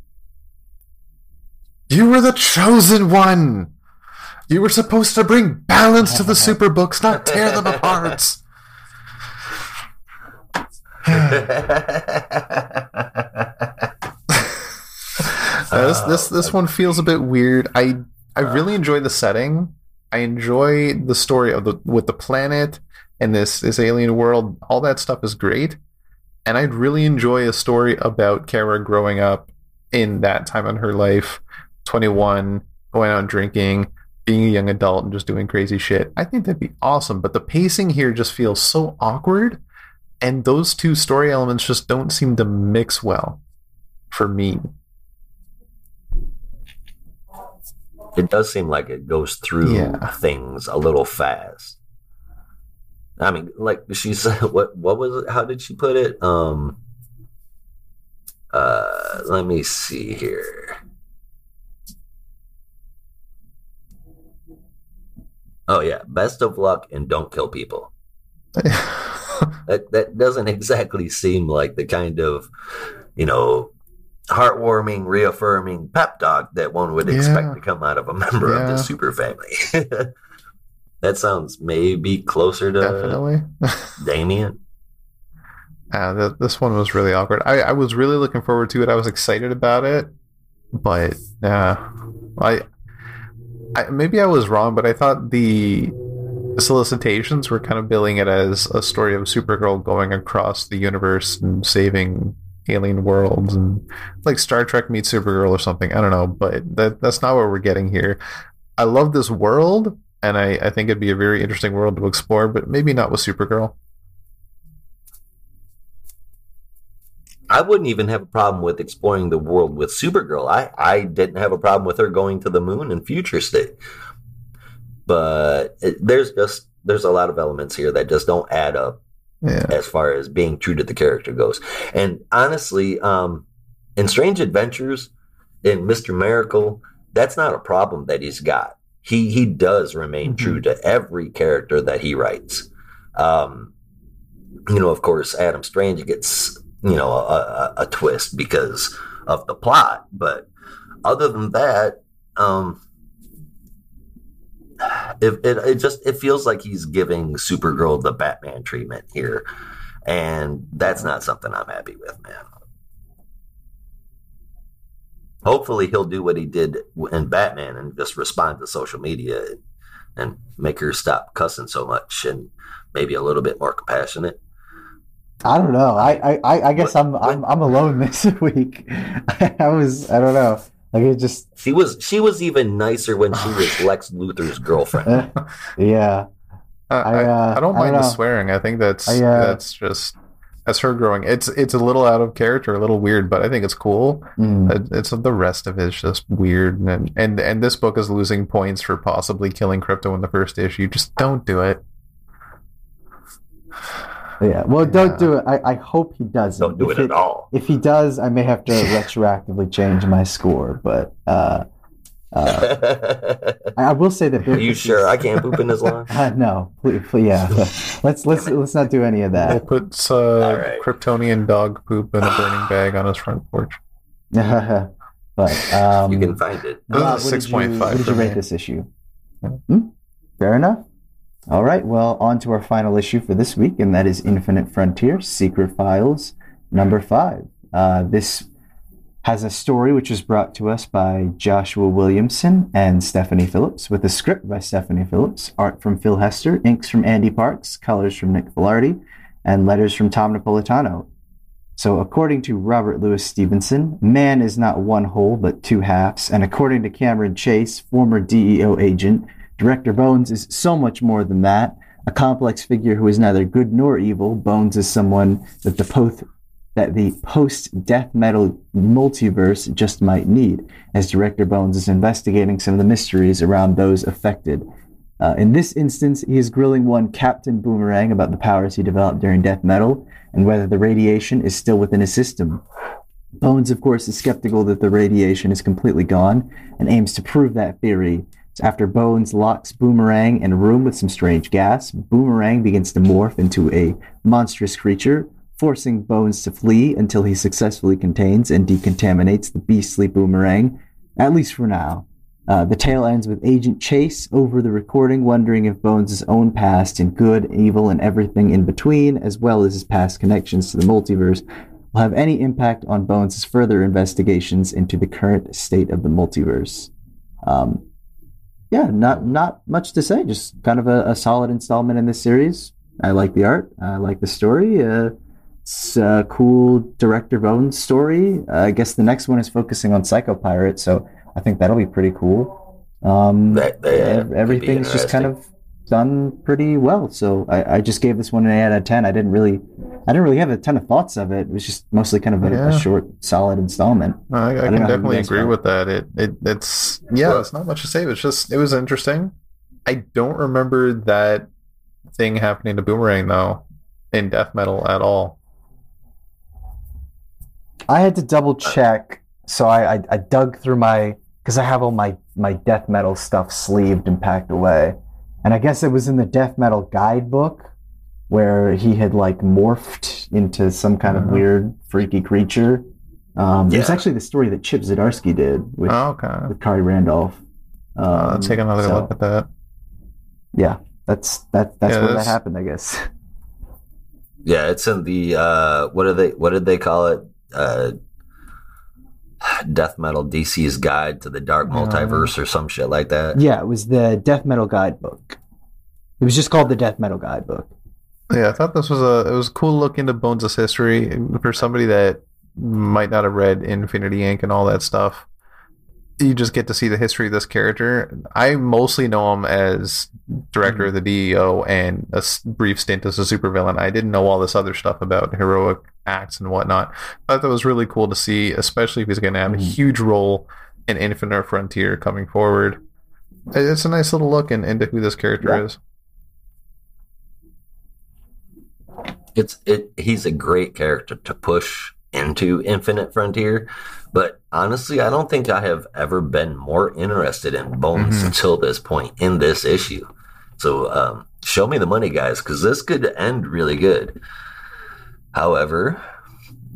You were the chosen one. You were supposed to bring balance to the super books, not tear them apart. Uh, this this this one feels a bit weird. I I really enjoy the setting. I enjoy the story of the with the planet and this this alien world. All that stuff is great, and I'd really enjoy a story about Kara growing up in that time in her life, twenty one, going out and drinking, being a young adult, and just doing crazy shit. I think that'd be awesome. But the pacing here just feels so awkward, and those two story elements just don't seem to mix well for me. it does seem like it goes through Yeah. things a little fast. I mean, like she said, what what was it? How did she put it? Um, uh, let me see here. Oh yeah, best of luck and don't kill people. That that doesn't exactly seem like the kind of, you know, heartwarming, reaffirming pep talk that one would Yeah. expect to come out of a member of the super family. that sounds maybe closer to Definitely. Damian. Uh, th- this one was really awkward. I, I was really looking forward to it. I was excited about it, but uh, I, I maybe I was wrong, but I thought the solicitations were kind of billing it as a story of Supergirl going across the universe and saving alien worlds and like Star Trek meets Supergirl or something. I don't know, but that that's not what we're getting here. I love this world, and I, I think it'd be a very interesting world to explore, but maybe not with Supergirl. I wouldn't even have a problem with exploring the world with Supergirl. I, I didn't have a problem with her going to the moon in future state. But it, there's just there's a lot of elements here that just don't add up Yeah. as far as being true to the character goes. And honestly, um, in Strange Adventures, in Mr. Miracle, that's not a problem that he's got. He he does remain Mhm. true to every character that he writes. Um, you know, of course, Adam Strange gets you know a, a, a twist because of the plot, but other than that, um, it, it it just it feels like he's giving Supergirl the Batman treatment here, and that's not something I'm happy with, man. Hopefully, he'll do what he did in Batman and just respond to social media and, and make her stop cussing so much and maybe a little bit more compassionate. I don't know. I I, I guess What- I'm I'm I'm alone this week. I was I don't know. Like it just She was she was even nicer when she was Lex Luthor's girlfriend. yeah. I, I, I, uh, I don't I mind don't the swearing. I think that's I, uh, that's just that's her growing. It's it's a little out of character, a little weird, but I think it's cool. Mm. It- It's the rest of it's just weird, and and and this book is losing points for possibly killing Krypto in the first issue. Just don't do it. Yeah. Well, don't do it. I, I hope he doesn't. Don't do If it at all. If he does, I may have to retroactively change my score. But uh, uh, I, I will say that. Are you sure I can't poop in this line? Uh, no, please, please, yeah. let's let's let's not do any of He that. puts uh, All right. Kryptonian dog poop in a burning bag on his front porch. but um, You can find it. This is Rob, a what did you- 6.5 What did you for rate me. this issue? Hmm? Fair enough. All right. Well, on to our final issue for this week, and that is Infinite Frontier: Secret Files, number five. Uh, this has a story which was brought to us by Joshua Williamson and Stephanie Phillips, with a script by Stephanie Phillips, art from Phil Hester, inks from Andy Parks, colors from Nick Filardi, and letters from Tom Napolitano. So, according to Robert Louis Stevenson, man is not one whole but two halves, and according to Cameron Chase, former DEO agent, Director Bones is so much more than that. A complex figure who is neither good nor evil, Bones is someone that the post that the post-death metal multiverse just might need, as Director Bones is investigating some of the mysteries around those affected. Uh, in this instance, he is grilling one Captain Boomerang about the powers he developed during death metal and whether the radiation is still within his system. Bones, of course, is skeptical that the radiation is completely gone and aims to prove that theory. So after Bones locks Boomerang in a room with some strange gas, Boomerang begins to morph into a monstrous creature, forcing Bones to flee until he successfully contains and decontaminates the beastly Boomerang, at least for now. Uh, the tale ends with Agent Chase over the recording, wondering if Bones' own past in good, evil, and everything in between, as well as his past connections to the multiverse, will have any impact on Bones' further investigations into the current state of the multiverse. Um, yeah, not not much to say. Just kind of a, a, solid installment in this series. I like the art. I like the story. Uh, it's a cool director Bones story. Uh, I guess the next one is focusing on Psycho Pirate, so I think that'll be pretty cool. Um, that, that everything's just kind of done pretty well. So I, I, just gave this one an eight out of ten. I didn't really, I didn't really have a ton of thoughts of it. It was just mostly kind of a, yeah. a short, solid installment. I, I, I can definitely agree with that. It, it, it's yeah, it's not much to say. It's just it was interesting. I don't remember that thing happening to Boomerang though in death metal at all. I had to double check, so I, I, I dug through my because I have all my my death metal stuff sleeved and packed away, and I guess it was in the death metal guidebook where he had like morphed into some kind of uh-huh. weird freaky creature. Um, yeah. It was actually the story that Chip Zdarsky did with, oh, okay. with Khary Randolph. Um, uh, take another so, look at that. Yeah, that's that. That's yeah, where that's... that happened, I guess. Yeah, it's in the uh, what are they? What did they call it? Uh, death metal DC's guide to the dark multiverse or some shit like that. Yeah, it was the death metal guidebook. It was just called the death metal guidebook. Yeah, I thought this was a it was a cool look into Bones' history for somebody that might not have read Infinity Inc. and all that stuff you just get to see the history of this character. I mostly know him as director of the DEO and a brief stint as a supervillain. I didn't know all this other stuff about heroic acts and whatnot. I thought that was really cool to see, especially if he's going to have a mm-hmm. huge role in Infinite Frontier coming forward. It's a nice little look in, into who this character yeah. is. It's it. He's a great character to push into Infinite Frontier but honestly, I don't think I have ever been more interested in Bones mm-hmm. until this point in this issue. So um, show me the money, guys, because this could end really good. However,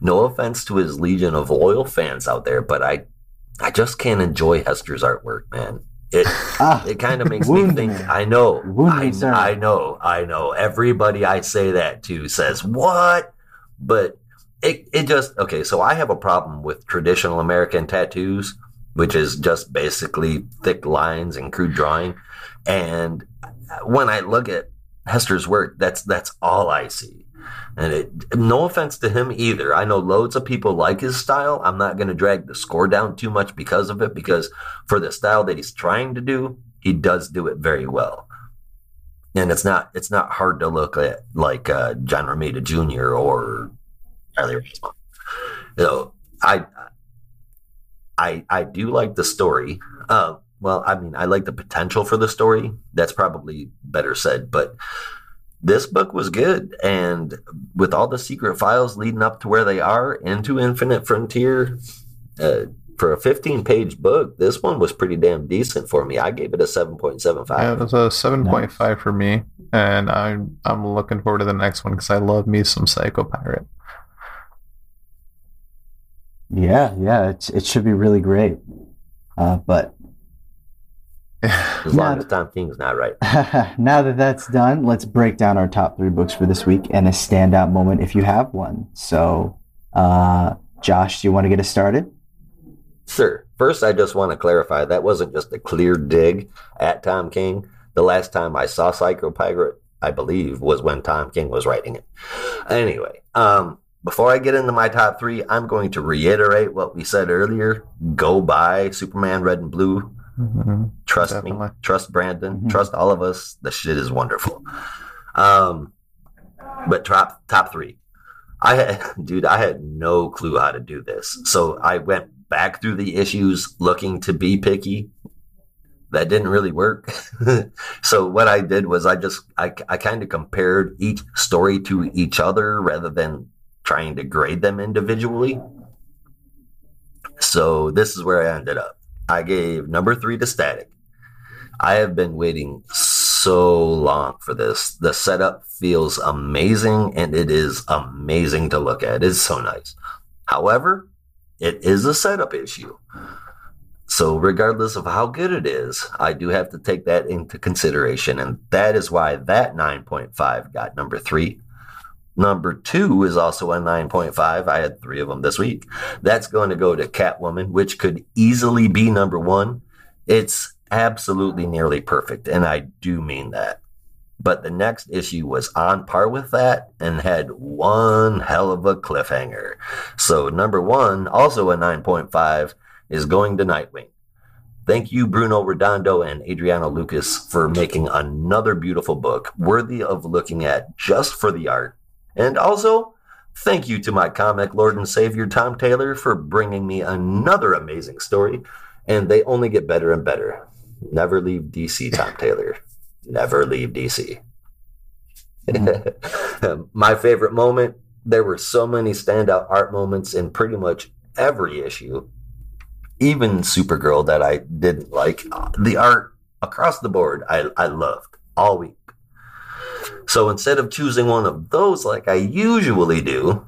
no offense to his legion of loyal fans out there, but I, I just can't enjoy Hester's artwork, man. It ah, it kind of makes me think. I know, I, I know, I know. Everybody I say that to says what, but it, it just okay so i have a problem with traditional american tattoos which is just basically thick lines and crude drawing and when i look at hester's work that's that's all i see and it, no offense to him either i know loads of people like his style i'm not going to drag the score down too much because of it because for the style that he's trying to do he does do it very well and it's not it's not hard to look at like uh, John Romita Jr. or Charlie Rosemont. You know, I I I do like the story. Uh, well, I mean, I like the potential for the story. That's probably better said, but this book was good, and with all the secret files leading up to where they are into Infinite Frontier. Uh, for a 15 page book, this one was pretty damn decent for me. I gave it a 7.75. Yeah, it was a 7.5 nice. for me. And I'm I'm looking forward to the next one because I love me some Psycho Pirate. Yeah, yeah, it, it should be really great. Uh, but as long as Tom King's not right. now that that's done, let's break down our top three books for this week and a standout moment if you have one. So, uh, Josh, do you want to get us started? Sir, first, I just want to clarify that wasn't just a clear dig at Tom King. The last time I saw Psycho Pirate, I believe, was when Tom King was writing it. Anyway, um, before I get into my top three, I'm going to reiterate what we said earlier. Go buy Superman Red and Blue. Mm-hmm. Trust Definitely. me. Trust Brandon. Mm-hmm. Trust all of us. The shit is wonderful. Um, but top top three. I had, dude, I had no clue how to do this. So I went back through the issues looking to be picky. That didn't really work. so what I did was I just, I, I kind of compared each story to each other rather than trying to grade them individually. So this is where I ended up. I gave number three to Static. I have been waiting so long for this. The setup feels amazing and it is amazing to look at. It's so nice. However, it is a setup issue. So, regardless of how good it is, I do have to take that into consideration. And that is why that 9.5 got number three. Number two is also a 9.5. I had three of them this week. That's going to go to Catwoman, which could easily be number one. It's absolutely nearly perfect. And I do mean that. But the next issue was on par with that and had one hell of a cliffhanger. So, number one, also a 9.5, is going to Nightwing. Thank you, Bruno Redondo and Adriano Lucas, for making another beautiful book worthy of looking at just for the art. And also, thank you to my comic lord and savior, Tom Taylor, for bringing me another amazing story. And they only get better and better. Never leave DC, Tom Taylor. Never leave DC. Mm. my favorite moment there were so many standout art moments in pretty much every issue even Supergirl that I didn't like. The art across the board, I, I loved all week. So instead of choosing one of those like I usually do,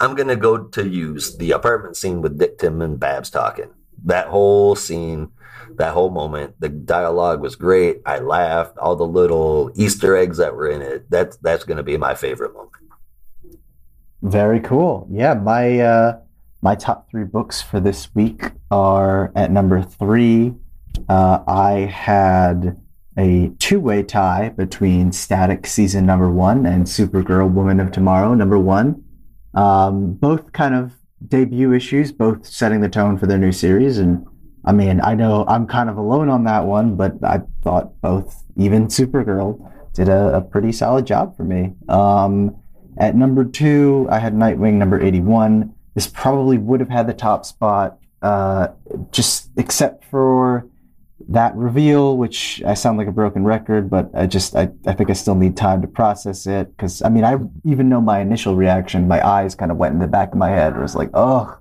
I'm going to go to use the apartment scene with Dick Tim and Babs talking. That whole scene, that whole moment, the dialogue was great. I laughed. All the little Easter eggs that were in it. That's that's going to be my favorite moment. Very cool. Yeah, my uh, my top three books for this week are at number three. Uh, I had a two-way tie between Static season number one and Supergirl Woman of Tomorrow number one. Um, both kind of debut issues, both setting the tone for their new series. And I mean, I know I'm kind of alone on that one, but I thought both, even Supergirl, did a, a pretty solid job for me. Um, at number two, I had Nightwing number 81 this probably would have had the top spot, uh, just except for that reveal, which I sound like a broken record, but I just I, I think I still need time to process it because I mean I even know my initial reaction, my eyes kind of went in the back of my head. It was like, oh,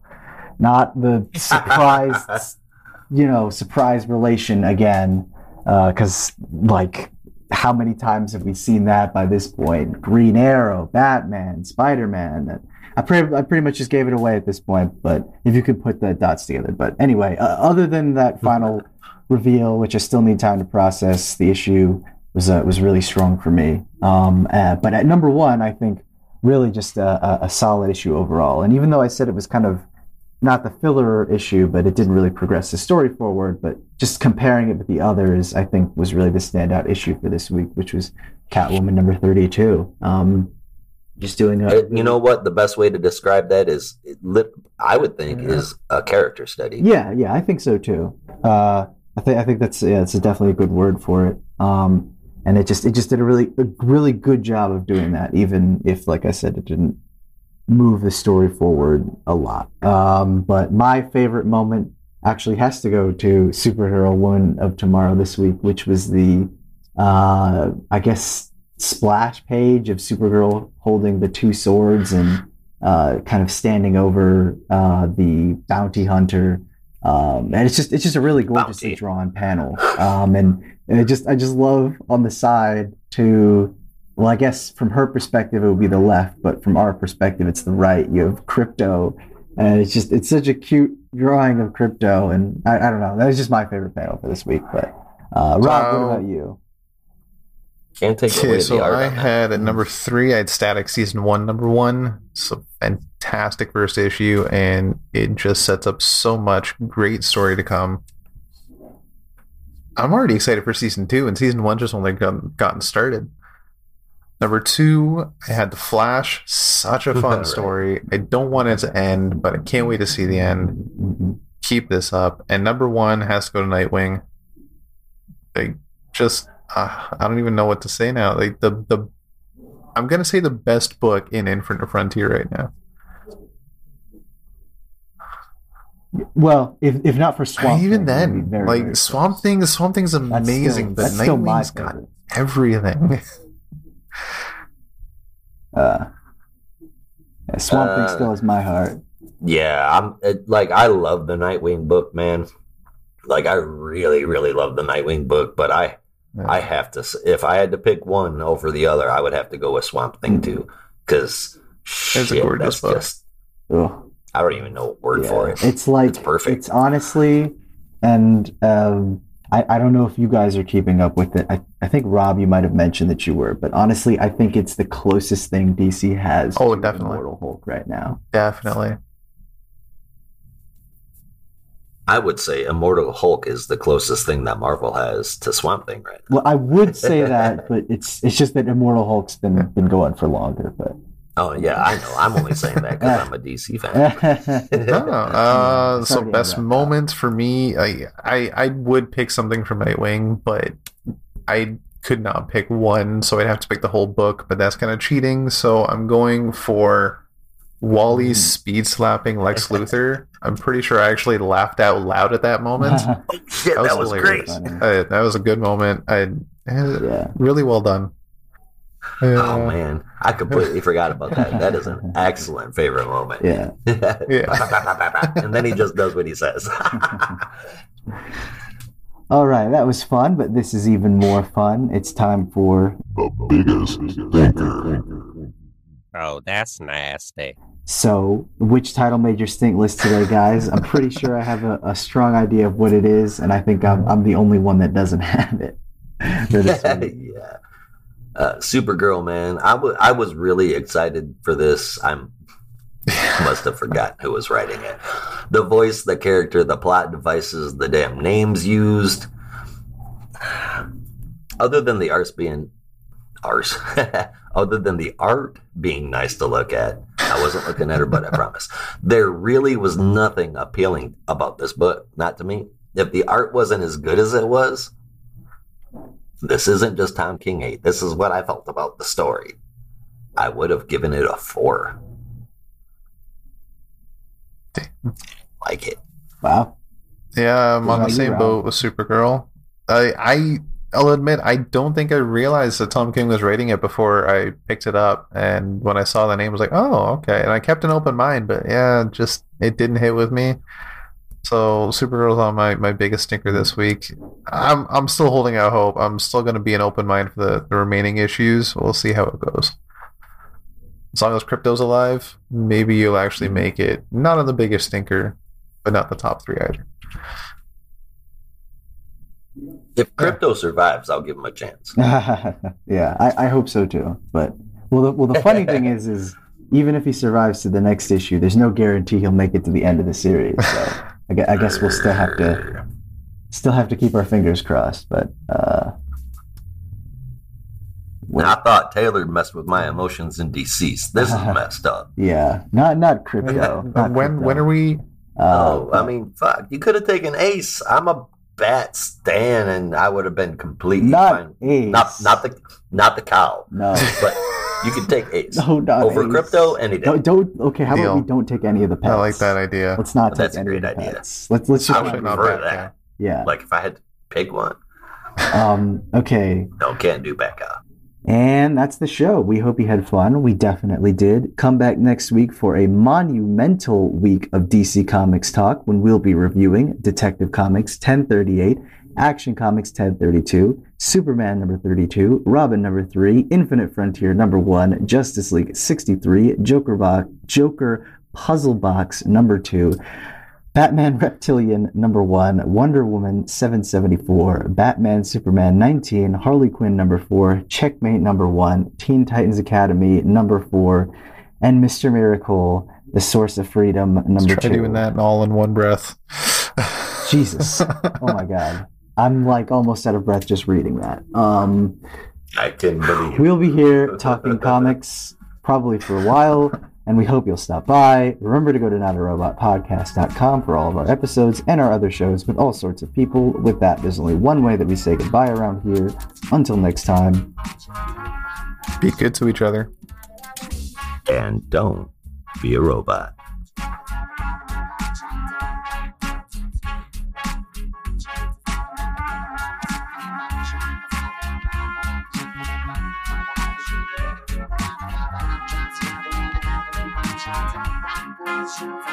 not the surprise, you know, surprise relation again, because uh, like how many times have we seen that by this point? Green Arrow, Batman, Spider Man I pretty, I pretty much just gave it away at this point, but if you could put the dots together. But anyway, uh, other than that final reveal, which I still need time to process, the issue was uh, was really strong for me. Um, uh, but at number one, I think really just a, a, solid issue overall. And even though I said it was kind of not the filler issue, but it didn't really progress the story forward. But just comparing it with the others, I think was really the standout issue for this week, which was Catwoman number 32. Um, just doing a, you know what the best way to describe that is i would think yeah. is a character study yeah yeah i think so too uh, i think i think that's yeah it's definitely a good word for it um, and it just it just did a really a really good job of doing that even if like i said it didn't move the story forward a lot um, but my favorite moment actually has to go to superhero one of tomorrow this week which was the uh, i guess splash page of Supergirl holding the two swords and uh, kind of standing over uh, the bounty hunter. Um, and it's just it's just a really gorgeously bounty. drawn panel. Um, and, and it just I just love on the side to well I guess from her perspective it would be the left, but from our perspective it's the right. You have Krypto, and it's just it's such a cute drawing of Krypto. and I, I don't know that was just my favorite panel for this week. But uh, Rob, what about you? Can't take away so I had at hmm. number three, I had Static Season 1, number one. It's a fantastic first issue, and it just sets up so much great story to come. I'm already excited for Season 2, and Season 1 just only got, gotten started. Number two, I had The Flash. Such a fun right. story. I don't want it to end, but I can't wait to see the end. Keep this up. And number one has to go to Nightwing. Like, just uh, I don't even know what to say now. Like the the I'm gonna say the best book in Infinite of Frontier right now. Well, if, if not for Swamp, even Thing, then, very, like very Swamp Thing, Swamp Thing's amazing, still, but Nightwing's got everything. uh, yeah, Swamp uh, Thing still has my heart. Yeah, I'm it, like I love the Nightwing book, man. Like I really, really love the Nightwing book, but I yeah. I have to. If I had to pick one over the other, I would have to go with Swamp Thing too, because it's a gorgeous book. Just, I don't even know a word yeah. for it. It's like it's perfect. It's honestly and um, I, I don't know if you guys are keeping up with it. I, I think Rob, you might have mentioned that you were, but honestly, I think it's the closest thing DC has. Oh, to definitely. Immortal Hulk right now. Definitely. I would say Immortal Hulk is the closest thing that Marvel has to Swamp Thing right Well, I would say that, but it's it's just that Immortal Hulk's been been going for longer. But Oh yeah, I know. I'm only saying that because I'm a DC fan. No, uh, so best interrupt. moment for me, I, I I would pick something from Nightwing, but I could not pick one, so I'd have to pick the whole book. But that's kind of cheating, so I'm going for Wally Mm. speed slapping Lex Luthor. I'm pretty sure I actually laughed out loud at that moment. Oh shit, That was that was great. hilarious. Funny. Uh, that was a good moment. I eh, yeah. really well done. Oh man, I completely forgot about that. That is an excellent favorite moment. Yeah. Yeah. and then he just does what he says. All right, that was fun, but this is even more fun. It's time for the biggest thinker. Oh, that's nasty. So which title made your stink list today, guys? I'm pretty sure I have a, a strong idea of what it is, and I think I'm I'm the only one that doesn't have it. yeah. Uh, Supergirl, man. I wa- I was really excited for this. I'm must have forgotten who was writing it. The voice, the character, the plot devices, the damn names used. Other than the arts being arse, other than the art being nice to look at, I wasn't looking at her, but I promise. There really was nothing appealing about this book, not to me. If the art wasn't as good as it was, this isn't just Tom King hate. This is what I felt about the story. I would have given it a four. Like it. Wow. Yeah, I'm on the same boat with Supergirl. I I I'll admit I don't think I realized that Tom King was writing it before I picked it up, and when I saw the name, I was like, oh, okay. And I kept an open mind, but yeah, just it didn't hit with me. So Supergirl's on my, my biggest stinker this week. I'm I'm still holding out hope. I'm still going to be an open mind for the, the remaining issues. We'll see how it goes. As long as Krypto's alive, maybe you'll actually make it. Not on the biggest stinker, but not the top three either. If Krypto survives, I'll give him a chance. yeah, I, I hope so too. But well, the, well, the funny thing is, is even if he survives to the next issue, there's no guarantee he'll make it to the end of the series. So I, gue- I guess we'll still have to still have to keep our fingers crossed. But uh, And I thought Taylor messed with my emotions and deceased. This is messed up. yeah, not not Krypto. not when Krypto. when are we? Uh, Oh, I mean, fuck. You could have taken Ace. I'm a bat stan, and I would have been completely not fine. Ace. Not not the not the cow, no. but you can take Ace No, not over Ace. Krypto any day. Don't, don't okay. How Deal. about we don't take any of the pets? I like that idea. Let's not take That's a great of the idea. pets. Let's let's just I would not, not prefer that. yeah. Like if I had to pick one, Um. Okay. no, can't do Becca. And that's the show. We hope you had fun. We definitely did. Come back next week for a monumental week of DC Comics talk when we'll be reviewing Detective Comics 1038, Action Comics 1032, Superman number 32, Robin number 3, Infinite Frontier number 1, Justice League 63, Joker Box, Joker Puzzle Box number 2, Batman Reptilian number 1, Wonder Woman 774, Batman Superman 19, Harley Quinn number 4, Checkmate number 1, Teen Titans Academy number 4, and Mr. Miracle, The Source of Freedom number Let's try 2. doing that all in one breath. Jesus. Oh my god. I'm like almost out of breath just reading that. Um I can believe. We'll be here talking comics probably for a while, and we hope you'll stop by. Remember to go to notarobotpodcast.com for all of our episodes and our other shows with all sorts of people. With that, there's only one way that we say goodbye around here. Until next time, Be good to each other. And don't be a robot. Just